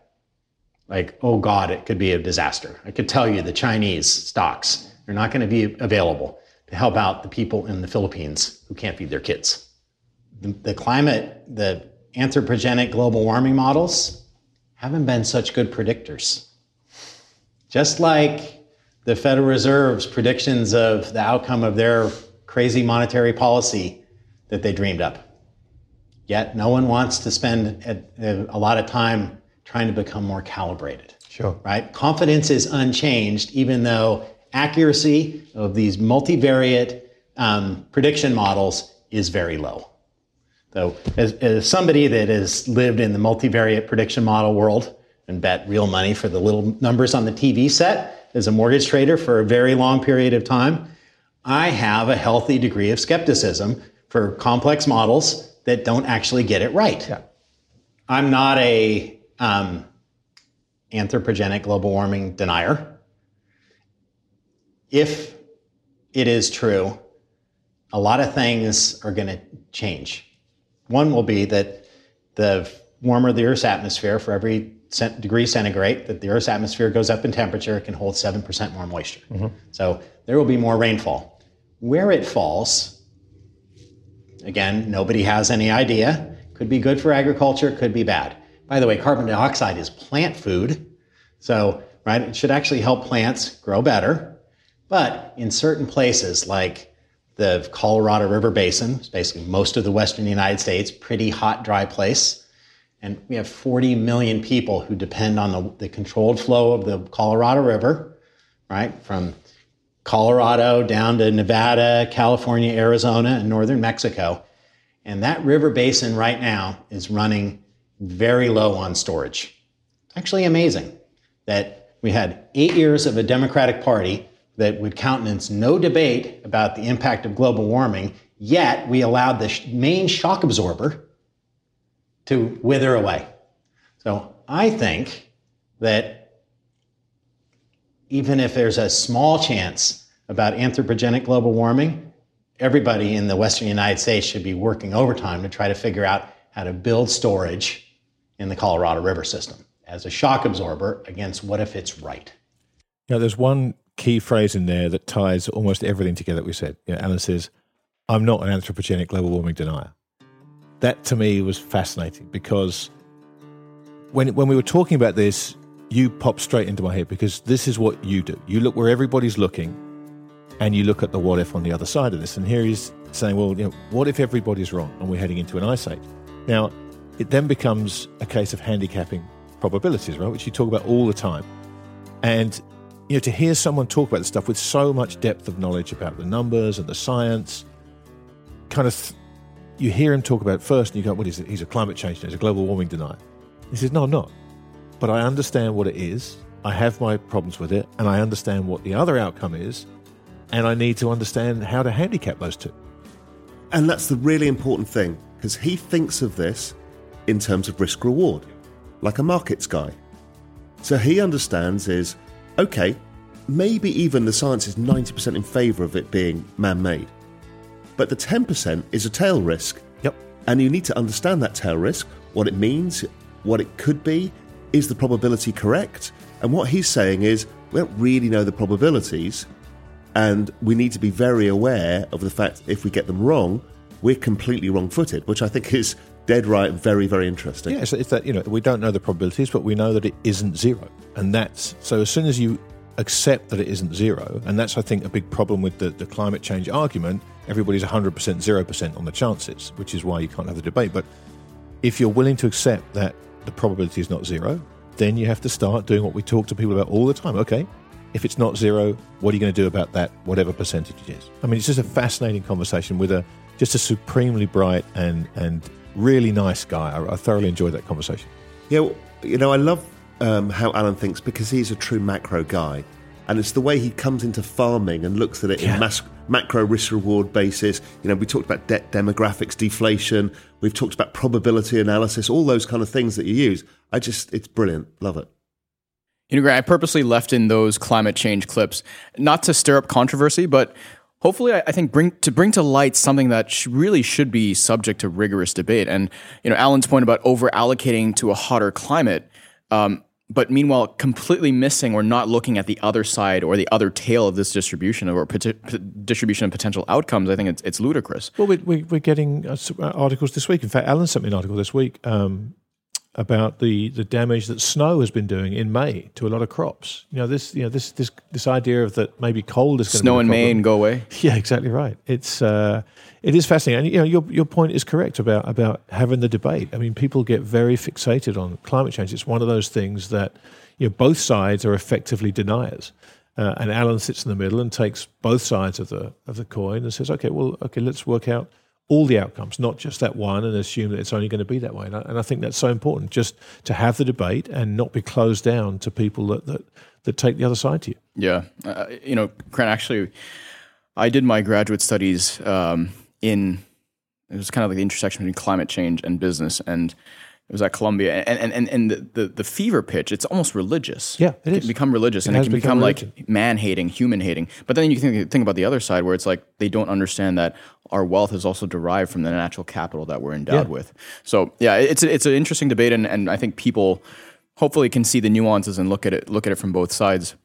[SPEAKER 2] Like, oh God, it could be a disaster. I could tell you the Chinese stocks are not going to be available to help out the people in the Philippines who can't feed their kids. The, the climate, the anthropogenic global warming models haven't been such good predictors. Just like the Federal Reserve's predictions of the outcome of their crazy monetary policy that they dreamed up. Yet no one wants to spend a, a lot of time trying to become more calibrated.
[SPEAKER 3] Sure.
[SPEAKER 2] Right? Confidence is unchanged, even though accuracy of these multivariate um, prediction models is very low. So, as, as somebody that has lived in the multivariate prediction model world and bet real money for the little numbers on the TV set as a mortgage trader for a very long period of time, I have a healthy degree of skepticism for complex models that don't actually get it right.
[SPEAKER 3] Yeah.
[SPEAKER 2] I'm not a um, anthropogenic global warming denier. If it is true, a lot of things are going to change. One will be that the warmer the Earth's atmosphere, for every degree centigrade that the Earth's atmosphere goes up in temperature, it can hold 7% more moisture. Mm-hmm. So there will be more rainfall. Where it falls, again, nobody has any idea. Could be good for agriculture, could be bad. By the way, carbon dioxide is plant food. So, right, it should actually help plants grow better. But in certain places, like the Colorado River Basin, basically most of the western United States, pretty hot, dry place. And we have 40 million people who depend on the, the controlled flow of the Colorado River, right? From Colorado down to Nevada, California, Arizona, and northern Mexico. And that river basin right now is running very low on storage. Actually, amazing that we had eight years of a Democratic Party that would countenance no debate about the impact of global warming, yet we allowed the main shock absorber to wither away. So I think that even if there's a small chance about anthropogenic global warming, everybody in the Western United States should be working overtime to try to figure out how to build storage in the Colorado River system as a shock absorber against what if it's right.
[SPEAKER 3] Now, there's one key phrase in there that ties almost everything together that we said. You know, Alan says, I'm not an anthropogenic global warming denier. That to me was fascinating because when, when we were talking about this, you popped straight into my head because this is what you do. You look where everybody's looking and you look at the what if on the other side of this. And here he's saying, well, you know, what if everybody's wrong and we're heading into an ice age? Now, it then becomes a case of handicapping probabilities, right, which you talk about all the time. And you know, to hear someone talk about this stuff with so much depth of knowledge about the numbers and the science, kind of, th- you hear him talk about it first, and you go, "What is it? He's a climate change denier. He's a global warming denier." He says, "No, I'm not. But I understand what it is. I have my problems with it, and I understand what the other outcome is, and I need to understand how to handicap those two.
[SPEAKER 5] And that's the really important thing because he thinks of this in terms of risk reward, like a markets guy. So he understands is okay, maybe even the science is 90% in favour of it being man made. But the 10% is a tail risk.
[SPEAKER 3] Yep.
[SPEAKER 5] And you need to understand that tail risk, what it means, what it could be, is the probability correct? And what he's saying is, we don't really know the probabilities, and we need to be very aware of the fact if we get them wrong, we're completely wrong footed, which I think is dead right very, very interesting.
[SPEAKER 3] Yeah, it's, it's that, you know, we don't know the probabilities, but we know that it isn't zero. And that's so as soon as you accept that it isn't zero, and that's, I think, a big problem with the, the climate change argument, everybody's 100%, 0% on the chances, which is why you can't have the debate. But if you're willing to accept that the probability is not zero, then you have to start doing what we talk to people about all the time. Okay, if it's not zero, what are you going to do about that, whatever percentage it is? I mean, it's just a fascinating conversation with a just a supremely bright and and really nice guy. I, I thoroughly enjoyed that conversation.
[SPEAKER 5] Yeah, well, you know, I love um, how Alan thinks because he's a true macro guy. And it's the way he comes into farming and looks at it yeah. in mas- macro risk reward basis. You know, we talked about debt demographics, deflation. We've talked about probability analysis, all those kind of things that you use. I just, it's brilliant. Love it.
[SPEAKER 1] You know, Grant, I purposely left in those climate change clips not to stir up controversy, but hopefully I, think bring to bring to light something that sh- really should be subject to rigorous debate. And you know, Alan's point about over allocating to a hotter climate, um, but meanwhile completely missing or not looking at the other side or the other tail of this distribution or distribution of potential outcomes. I think it's it's ludicrous.
[SPEAKER 3] Well, we, we, we're getting uh, uh, articles this week. In fact, Alan sent me an article this week. Um, about the, the damage that snow has been doing in May to a lot of crops. You know this you know this this this idea of that maybe cold is going
[SPEAKER 1] snow
[SPEAKER 3] to
[SPEAKER 1] in May and go away.
[SPEAKER 3] Yeah, exactly right. It's uh, it is fascinating, and you know your your point is correct about about having the debate. I mean, people get very fixated on climate change. It's one of those things that you know both sides are effectively deniers. Uh, and Alan sits in the middle and takes both sides of the of the coin and says, "Okay, well, okay, let's work out all the outcomes, not just that one, and assume that it's only going to be that way. And I, and I, think that's so important, just to have the debate and not be closed down to people that that, that take the other side to you.
[SPEAKER 1] Yeah, uh, you know, Grant. Actually, I did my graduate studies um, in it was kind of like the intersection between climate change and business, and it was at Columbia, and and and, and the, the, the fever pitch. It's almost religious.
[SPEAKER 3] Yeah, it,
[SPEAKER 1] can become religious, it and it can become, become like man hating, human hating. But then you think think about the other side, where it's like they don't understand that our wealth is also derived from the natural capital that we're endowed yeah. with. So yeah, it's it's an interesting debate, and, and I think people hopefully can see the nuances and look at it look at it from both sides.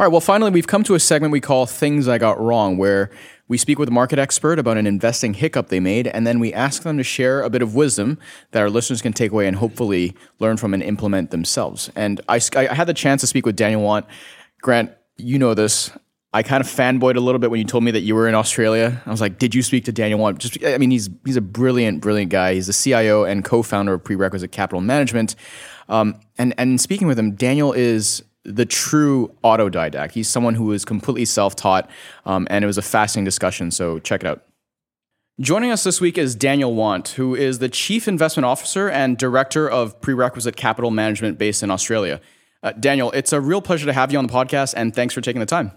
[SPEAKER 1] All right, well, finally, we've come to a segment we call Things I Got Wrong, where we speak with a market expert about an investing hiccup they made, and then we ask them to share a bit of wisdom that our listeners can take away and hopefully learn from and implement themselves. And I, I had the chance to speak with Daniel Want. Grant, you know this. I kind of fanboyed a little bit when you told me that you were in Australia. I was like, "Did you speak to Daniel Want?" Just, I mean, he's he's a brilliant, brilliant guy. He's the CIO and co-founder of Prerequisite Capital Management. Um, and and speaking with him, Daniel is the true autodidact. He's someone who is completely self taught, um, and it was a fascinating discussion. So check it out. Joining us this week is Daniel Want, who is the Chief Investment Officer and Director of Prerequisite Capital Management based in Australia. Uh, Daniel, it's a real pleasure to have you on the podcast, and thanks for taking the time.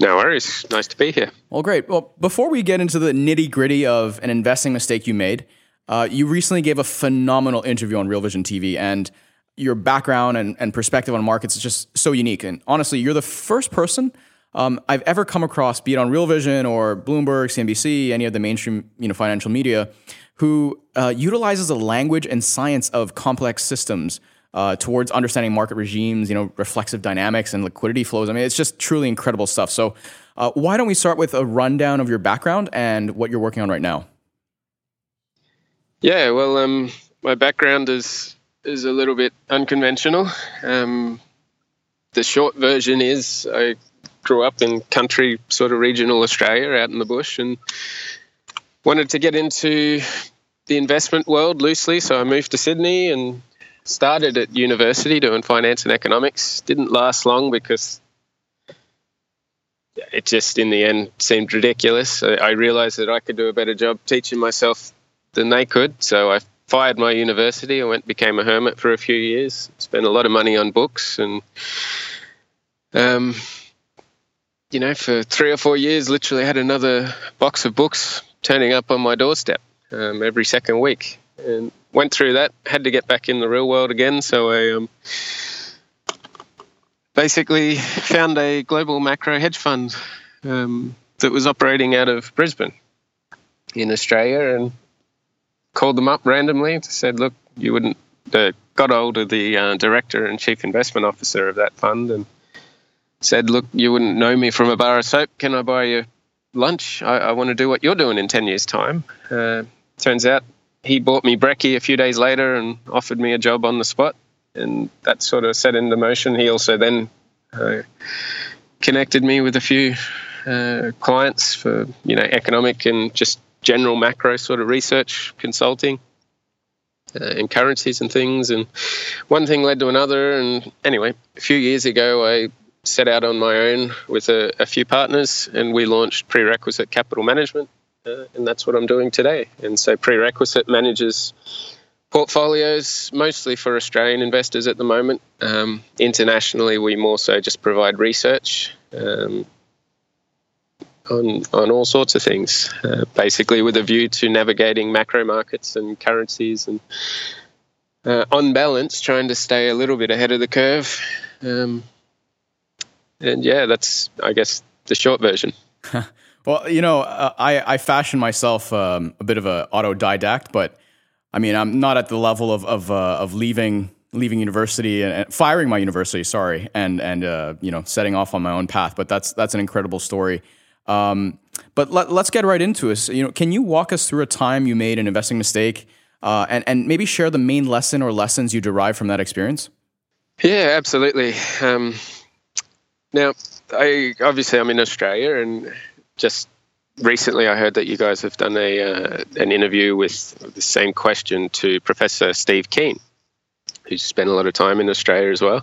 [SPEAKER 6] No worries. Nice to be here.
[SPEAKER 1] Well, great. Well, before we get into the nitty gritty of an investing mistake you made, uh, you recently gave a phenomenal interview on Real Vision TV, and your background and, and perspective on markets is just so unique. And honestly, you're the first person um, I've ever come across, be it on Real Vision or Bloomberg, CNBC, any of the mainstream you know financial media, who uh, utilizes the language and science of complex systems uh, towards understanding market regimes, you know, reflexive dynamics and liquidity flows. I mean, it's just truly incredible stuff. So, uh, why don't we start with a rundown of your background and what you're working on right now?
[SPEAKER 6] Yeah, well, um, my background is is a little bit unconventional. Um, the short version is I grew up in country, sort of regional Australia, out in the bush, and wanted to get into the investment world loosely. So I moved to Sydney and started at university doing finance and economics. Didn't last long because it just in the end seemed ridiculous. I, realized that I could do a better job teaching myself than they could. So I fired my university. I went became a hermit for a few years. Spent a lot of money on books and, um, you know, for three or four years, literally had another box of books turning up on my doorstep um, every second week, and went through that. Had to get back in the real world again, so I um, basically found a global macro hedge fund um, that was operating out of Brisbane in Australia, and called them up randomly. and Said, "Look, you wouldn't." Uh, got hold of the uh, director and chief investment officer of that fund and said, "Look, you wouldn't know me from a bar of soap. Can I buy you lunch? I, I want to do what you're doing in ten years' time." Uh, turns out he bought me brekkie a few days later and offered me a job on the spot, and that sort of set into motion. He also then uh, connected me with a few uh, clients for you know economic and just general macro sort of research consulting uh, in currencies and things. And one thing led to another. And anyway, a few years ago, I set out on my own with a, a few partners and we launched Prerequisite Capital Management. Uh, and that's what I'm doing today. And so Prerequisite manages portfolios mostly for Australian investors at the moment. Um, internationally, we more so just provide research. Um, on on all sorts of things, uh, basically with a view to navigating macro markets and currencies, and uh, on balance, trying to stay a little bit ahead of the curve. Um, and yeah, that's I guess the short version.
[SPEAKER 1] well, you know, uh, I I fashion myself um, a bit of a autodidact, but I mean, I'm not at the level of of uh, of leaving leaving university and, and, firing my university. Sorry, and and uh, you know, setting off on my own path. But that's that's an incredible story. Um, but let, us get right into it. You know, can you walk us through a time you made an investing mistake, uh, and and maybe share the main lesson or lessons you derived from that experience?
[SPEAKER 6] Yeah, absolutely. Um, now, I obviously I'm in Australia, and just recently I heard that you guys have done a uh, an interview with the same question to Professor Steve Keen, who's spent a lot of time in Australia as well.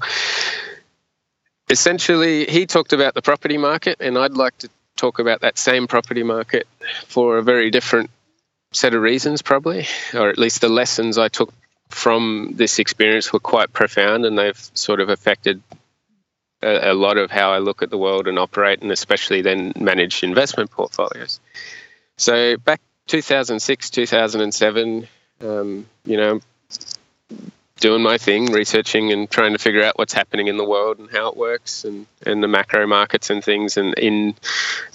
[SPEAKER 6] Essentially, he talked about the property market, and I'd like to talk about that same property market for a very different set of reasons, probably, or at least the lessons I took from this experience were quite profound and they've sort of affected a, a lot of how I look at the world and operate, and especially then manage investment portfolios. So, back 2006, 2007, Um, you know, doing my thing, researching and trying to figure out what's happening in the world and how it works and, and the macro markets and things. And in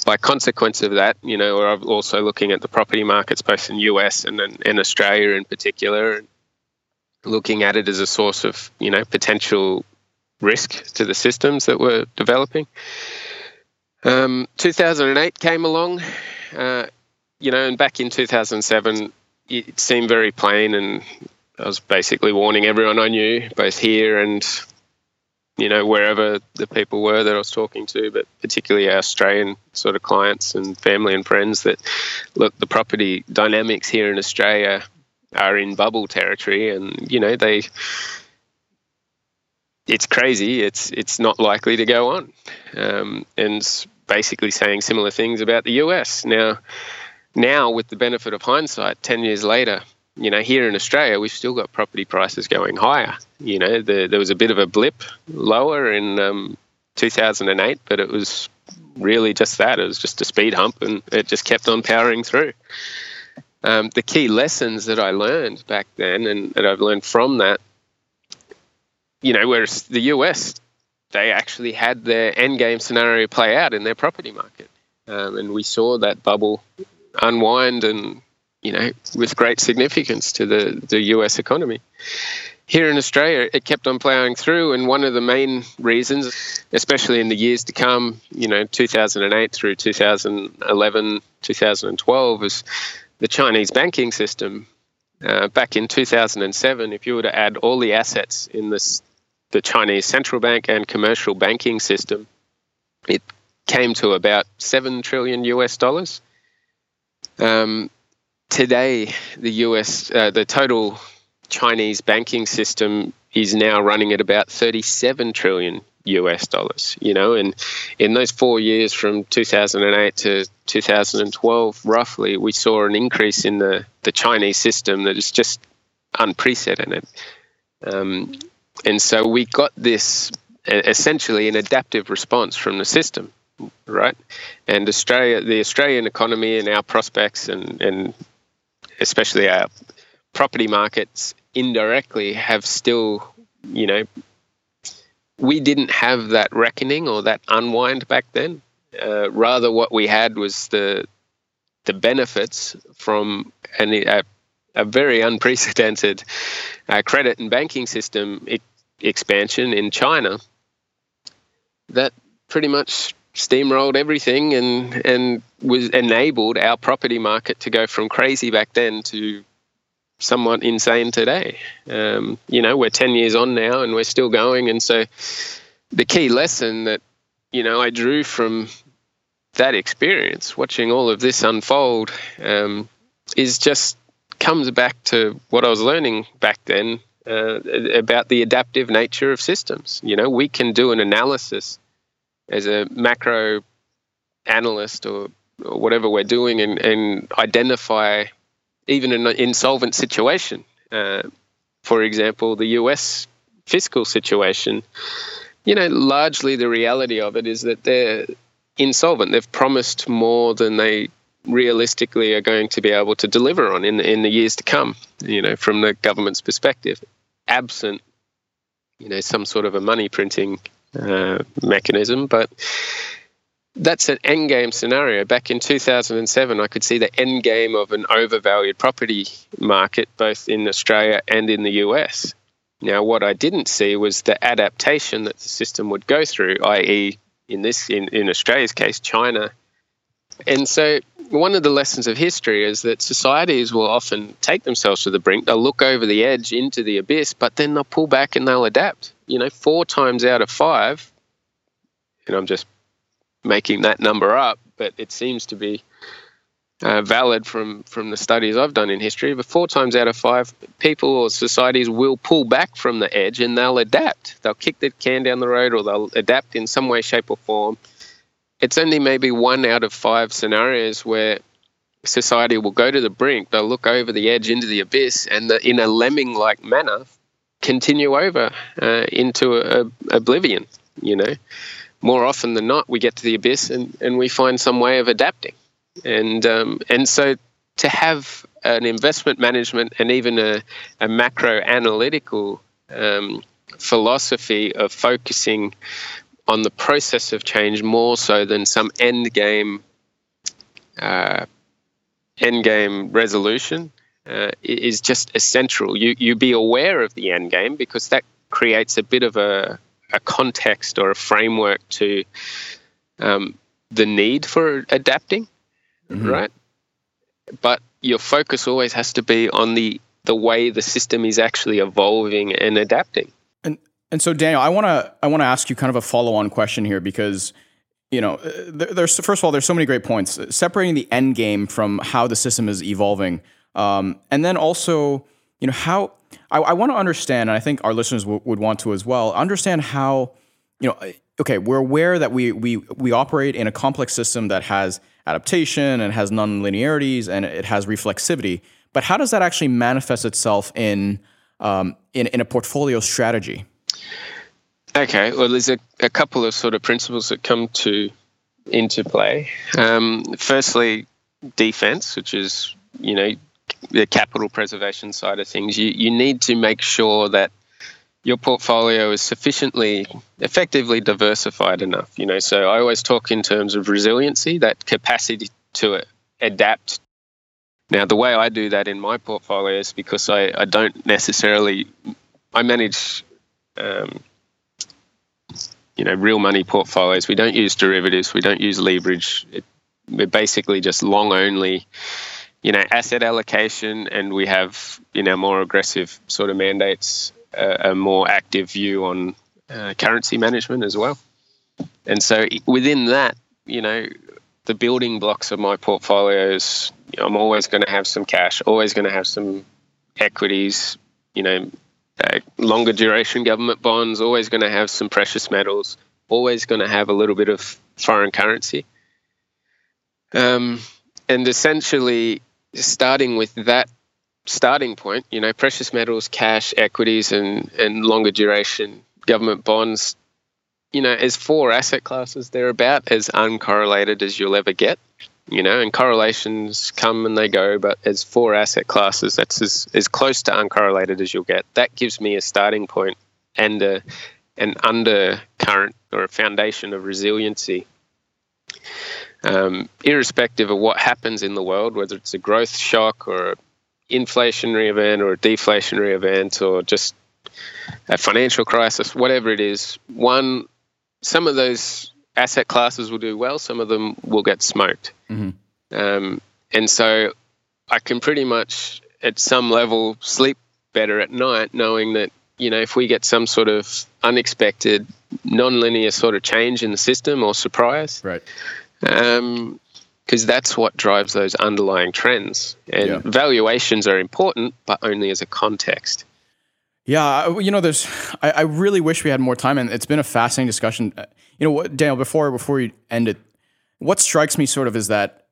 [SPEAKER 6] by consequence of that, you know, I'm also looking at the property markets both in US and in Australia in particular, and looking at it as a source of you know potential risk to the systems that we're developing. Um, 2008 came along, uh, you know, and back in 2007, it seemed very plain and I was basically warning everyone I knew, both here and you know wherever the people were that I was talking to, but particularly our Australian sort of clients and family and friends that look the property dynamics here in Australia are in bubble territory, and you know they it's crazy. It's it's not likely to go on, um, and basically saying similar things about the US now. Now, with the benefit of hindsight, ten years later, you know, here in Australia, we've still got property prices going higher. You know, the, there was a bit of a blip lower in um, 2008, but it was really just that. It was just a speed hump, and it just kept on powering through. Um, the key lessons that I learned back then, and that I've learned from that, you know, whereas the US, they actually had their end game scenario play out in their property market, um, and we saw that bubble unwind and you know, with great significance to the, the US economy. Here in Australia, it kept on ploughing through, and one of the main reasons, especially in the years to come, you know, 2008 through 2011, 2012, is the Chinese banking system. Uh, back in 2007, if you were to add all the assets in this, the Chinese central bank and commercial banking system, it came to about 7 trillion US dollars. Um, today, the US, uh, the total Chinese banking system is now running at about 37 trillion US dollars, you know, and in those four years from 2008 to 2012, roughly, we saw an increase in the, the Chinese system that is just unprecedented. Um, and so we got this essentially an adaptive response from the system, right? And Australia, the Australian economy and our prospects and, and especially our property markets indirectly have still, you know, we didn't have that reckoning or that unwind back then. Uh, rather, what we had was the the benefits from an, a, a very unprecedented uh, credit and banking system I- expansion in China that pretty much steamrolled everything and and was enabled our property market to go from crazy back then to somewhat insane today. Um, you know, we're 10 years on now and we're still going. And so the key lesson that, you know, I drew from that experience, watching all of this unfold, um, is just comes back to what I was learning back then uh, about the adaptive nature of systems. You know, we can do an analysis as a macro analyst or, or whatever we're doing and, and identify even an insolvent situation. Uh, for example, the US fiscal situation, you know, largely the reality of it is that they're insolvent. They've promised more than they realistically are going to be able to deliver on in the, in the years to come, you know, from the government's perspective, absent, you know, some sort of a money printing uh, mechanism. But that's an end game scenario. Back in 2007, I could see the end game of an overvalued property market both in Australia and in the US. Now, what I didn't see was the adaptation that the system would go through, i.e., in this in, in Australia's case, China. And so one of the lessons of history is that societies will often take themselves to the brink. They'll look over the edge into the abyss, but then they'll pull back and they'll adapt. You know, four times out of five, and I'm just making that number up, but it seems to be uh, valid from from the studies I've done in history. But four times out of five, people or societies will pull back from the edge and they'll adapt. They'll kick the can down the road, or they'll adapt in some way, shape, or form it's only maybe one out of five scenarios where society will go to the brink, they'll look over the edge into the abyss, and the, in a lemming like manner, continue over uh, into a, a oblivion. You know, more often than not, we get to the abyss and, and we find some way of adapting. And, um, and so to have an investment management and even a, a macro analytical um, philosophy of focusing on the process of change more so than some end game uh, end game resolution uh, is just essential. You you be aware of the end game because that creates a bit of a a context or a framework to um, the need for adapting, mm-hmm. right? But your focus always has to be on the the way the system is actually evolving and adapting.
[SPEAKER 1] And and so Daniel, I want to I want to ask you kind of a follow on question here because you know there's first of all there's so many great points separating the end game from how the system is evolving, um, and then also you know how I, I want to understand, and I think our listeners w- would want to as well understand how you know okay we're aware that we we we operate in a complex system that has adaptation and has nonlinearities and it has reflexivity. But how does that actually manifest itself in um, in, in a portfolio strategy?
[SPEAKER 6] Okay, well, there's a, a couple of sort of principles that come to into play. Um, firstly, defense, which is you know the capital preservation side of things. You you need to make sure that your portfolio is sufficiently effectively diversified enough. You know, so I always talk in terms of resiliency, that capacity to adapt. Now, the way I do that in my portfolio is because I, I don't necessarily I manage um, you know real money portfolios. We don't use derivatives. We don't use leverage. It, we're basically just long only you know asset allocation and we have you know more aggressive sort of mandates a, a more active view on uh, currency management as well. And so within that, you know, the building blocks of my portfolios, you know, I'm always going to have some cash, always going to have some equities, you know, uh, longer duration government bonds, always going to have some precious metals, always going to have a little bit of foreign currency. Um, and essentially, starting with that starting point, you know, precious metals, cash, equities, and, and longer duration government bonds, you know, as four asset classes, they're about as uncorrelated as you'll ever get. You know, and correlations come and they go, but as four asset classes, that's as, as close to uncorrelated as you'll get. That gives me a starting point and a, an undercurrent or a foundation of resiliency. Um, irrespective of what happens in the world, whether it's a growth shock or a inflationary event or a deflationary event or just a financial crisis, whatever it is, one, some of those asset classes will do well, some of them will get smoked. Mm-hmm. Um, and so I can pretty much, at some level, sleep better at night knowing that, you know, if we get some sort of unexpected, non-linear sort of change in the system or surprise,
[SPEAKER 1] right.
[SPEAKER 6] Um, because that's what drives those underlying trends. And yeah. valuations are important, but only as a context.
[SPEAKER 1] Yeah, you know, there's. I, I, really wish we had more time, and it's been a fascinating discussion. Uh, you know, what, Daniel, before before we end it, what strikes me sort of is that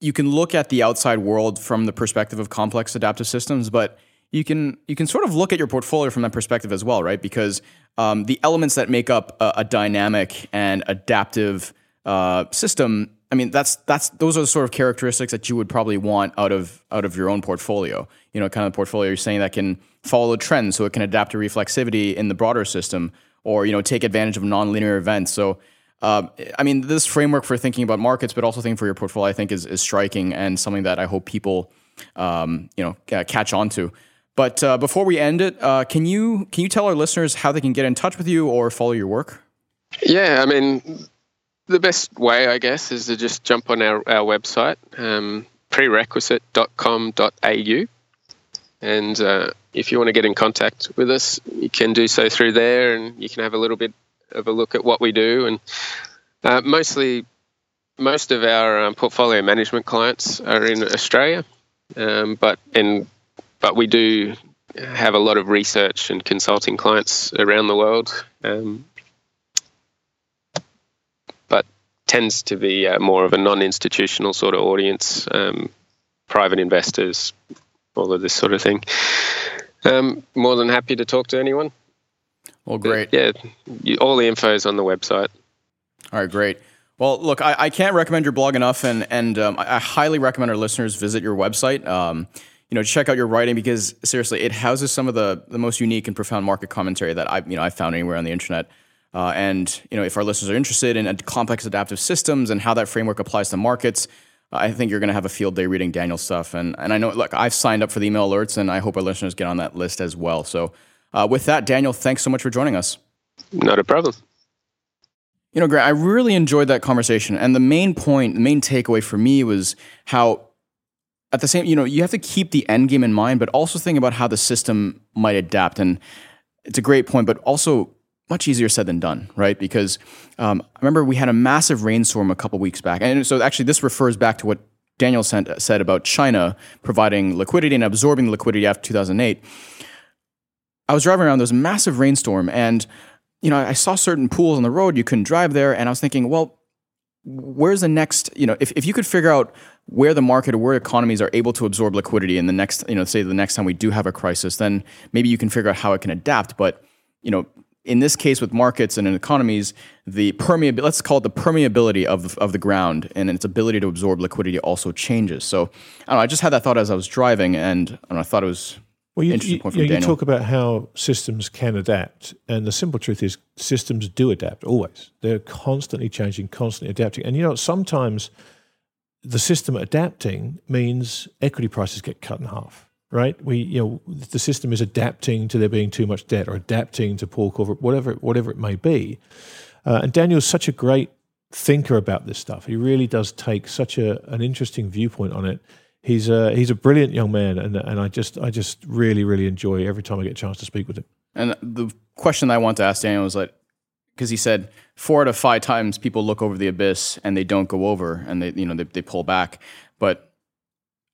[SPEAKER 1] you can look at the outside world from the perspective of complex adaptive systems, but you can you can sort of look at your portfolio from that perspective as well, right? Because um, the elements that make up a, a dynamic and adaptive uh, system I mean, that's that's those are the sort of characteristics that you would probably want out of out of your own portfolio. You know, kind of the portfolio you're saying that can follow trends, so it can adapt to reflexivity in the broader system, or you know, take advantage of nonlinear events. So, uh, I mean, this framework for thinking about markets, but also thinking for your portfolio, I think is is striking and something that I hope people, um, you know, catch on to. But uh, before we end it, uh, can you can you tell our listeners how they can get in touch with you or follow your work?
[SPEAKER 6] Yeah, I mean, the best way, I guess, is to just jump on our, our website, um, prerequisite.com.au. And uh, if you want to get in contact with us, you can do so through there and you can have a little bit of a look at what we do. And uh, mostly, most of our um, portfolio management clients are in Australia, um, but, and, but we do have a lot of research and consulting clients around the world. Um, tends to be uh, more of a non-institutional sort of audience, um, private investors, all of this sort of thing. Um, more than happy to talk to anyone.
[SPEAKER 1] Well, great.
[SPEAKER 6] But, yeah, all the info is on the website.
[SPEAKER 1] All right, great. Well, look, I, I can't recommend your blog enough, and and um, I, I, highly recommend our listeners visit your website. Um, you know, check out your writing because seriously, it houses some of the the most unique and profound market commentary that I you know I found anywhere on the internet. Uh, and you know, if our listeners are interested in complex adaptive systems and how that framework applies to markets, I think you're going to have a field day reading Daniel's stuff. And and I know, look, I've signed up for the email alerts, and I hope our listeners get on that list as well. So, uh, with that, Daniel, thanks so much for joining us.
[SPEAKER 6] Not a problem.
[SPEAKER 1] You know, Grant, I really enjoyed that conversation, and the main point, the main takeaway for me was how at the same, you know, you have to keep the end game in mind, but also think about how the system might adapt. And it's a great point, but also much easier said than done, right? Because um, I remember we had a massive rainstorm a couple weeks back, and so actually this refers back to what Daniel sent, said about China providing liquidity and absorbing liquidity after 2008. I was driving around. There was a massive rainstorm, and you know I saw certain pools on the road. You couldn't drive there, and I was thinking, well, where's the next? You know, if if you could figure out where the market or where economies are able to absorb liquidity in the next, you know, say the next time we do have a crisis, then maybe you can figure out how it can adapt. But, you know, in this case with markets and in economies, the permeability, let's call it the permeability of the, of the ground and its ability to absorb liquidity also changes. So I, know, I just had that thought as I was driving and I, know, I thought it was well, you, you,
[SPEAKER 3] you, you, talk about how systems can adapt, and the simple truth is systems do adapt always. They're constantly changing, constantly adapting. And you know, sometimes the system adapting means equity prices get cut in half, right? We, you know, the system is adapting to there being too much debt or adapting to poor corporate, whatever, whatever it may be. Uh, and Daniel's such a great thinker about this stuff. He really does take such a, an interesting viewpoint on it. He's a, he's a brilliant young man, and, and I just I just really really enjoy every time I get a chance to speak with him.
[SPEAKER 1] And the question I want to ask Daniel was like, because he said four out of five times people look over the abyss and they don't go over and they you know they, they pull back but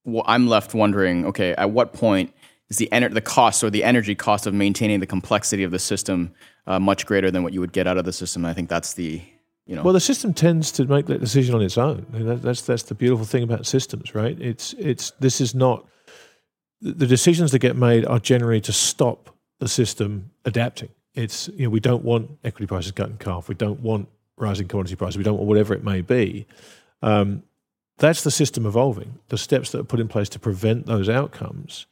[SPEAKER 1] well, i'm left wondering okay at what point is the ener- the cost or the energy cost of maintaining the complexity of the system uh, much greater than what you would get out of the system and i think that's the you know
[SPEAKER 3] well the system tends to make that decision on its own that, that's that's the beautiful thing about systems right it's it's this is not the decisions that get made are generally to stop the system adapting it's you know we don't want equity prices cut in half. We don't want rising commodity prices. We don't want whatever it may be. Um, that's the system evolving. The steps that are put in place to prevent those outcomes.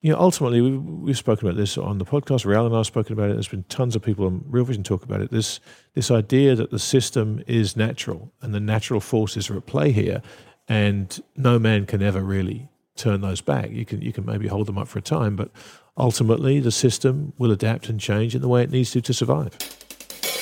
[SPEAKER 3] You know, ultimately, we, we've spoken about this on the podcast. Raoul and I have spoken about it. There's been tons of people on Real Vision talk about it. This this idea that the system is natural and the natural forces are at play here, and no man can ever really turn those back. You can you can maybe hold them up for a time, but ultimately the system will adapt and change in the way it needs to to survive.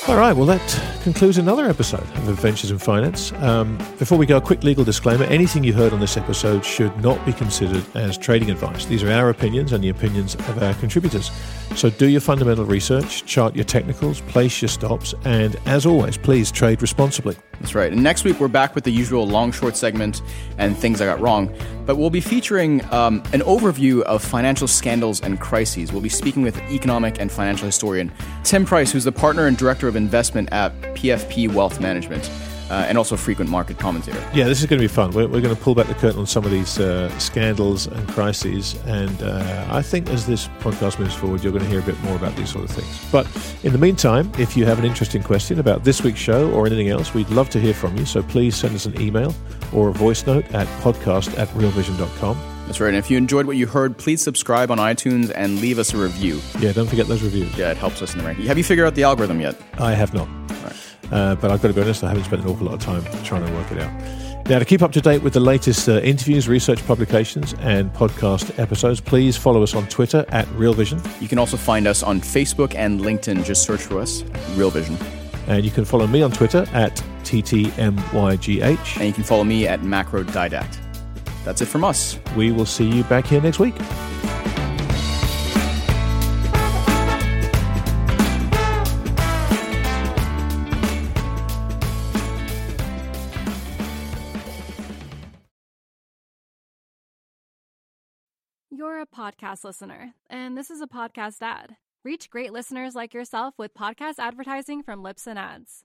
[SPEAKER 3] All right, well, that concludes another episode of Adventures in Finance. Um, before we go, a quick legal disclaimer anything you heard on this episode should not be considered as trading advice. These are our opinions and the opinions of our contributors. So do your fundamental research, chart your technicals, place your stops, and as always, please trade responsibly.
[SPEAKER 1] That's right. And next week, we're back with the usual long short segment and things I got wrong. But we'll be featuring um, an overview of financial scandals and crises. We'll be speaking with economic and financial historian Tim Price, who's the partner and director of investment at PFP Wealth Management uh, and also frequent market commentator.
[SPEAKER 3] Yeah, this is going to be fun. We're, we're going to pull back the curtain on some of these uh, scandals and crises, and uh, I think as this podcast moves forward, you're going to hear a bit more about these sort of things. But in the meantime, if you have an interesting question about this week's show or anything else, we'd love to hear from you. So please send us an email or a voice note at podcast at realvision.com.
[SPEAKER 1] That's right. And if you enjoyed what you heard, please subscribe on iTunes and leave us a review.
[SPEAKER 3] Yeah, don't forget those reviews.
[SPEAKER 1] Yeah, it helps us in the ranking. Have you figured out the algorithm yet?
[SPEAKER 3] I have not. Uh, but I've got to be honest, I haven't spent an awful lot of time trying to work it out. Now, to keep up to date with the latest uh, interviews, research publications, and podcast episodes, please follow us on Twitter at Real Vision.
[SPEAKER 1] You can also find us on Facebook and LinkedIn. Just search for us, Real Vision.
[SPEAKER 3] And you can follow me on Twitter at TTMYGH.
[SPEAKER 1] And you can follow me at Macro Didact. That's it from us.
[SPEAKER 3] We will see you back here next week.
[SPEAKER 7] You're a podcast listener, and this is a podcast ad. Reach great listeners like yourself with podcast advertising from Libsyn Ads.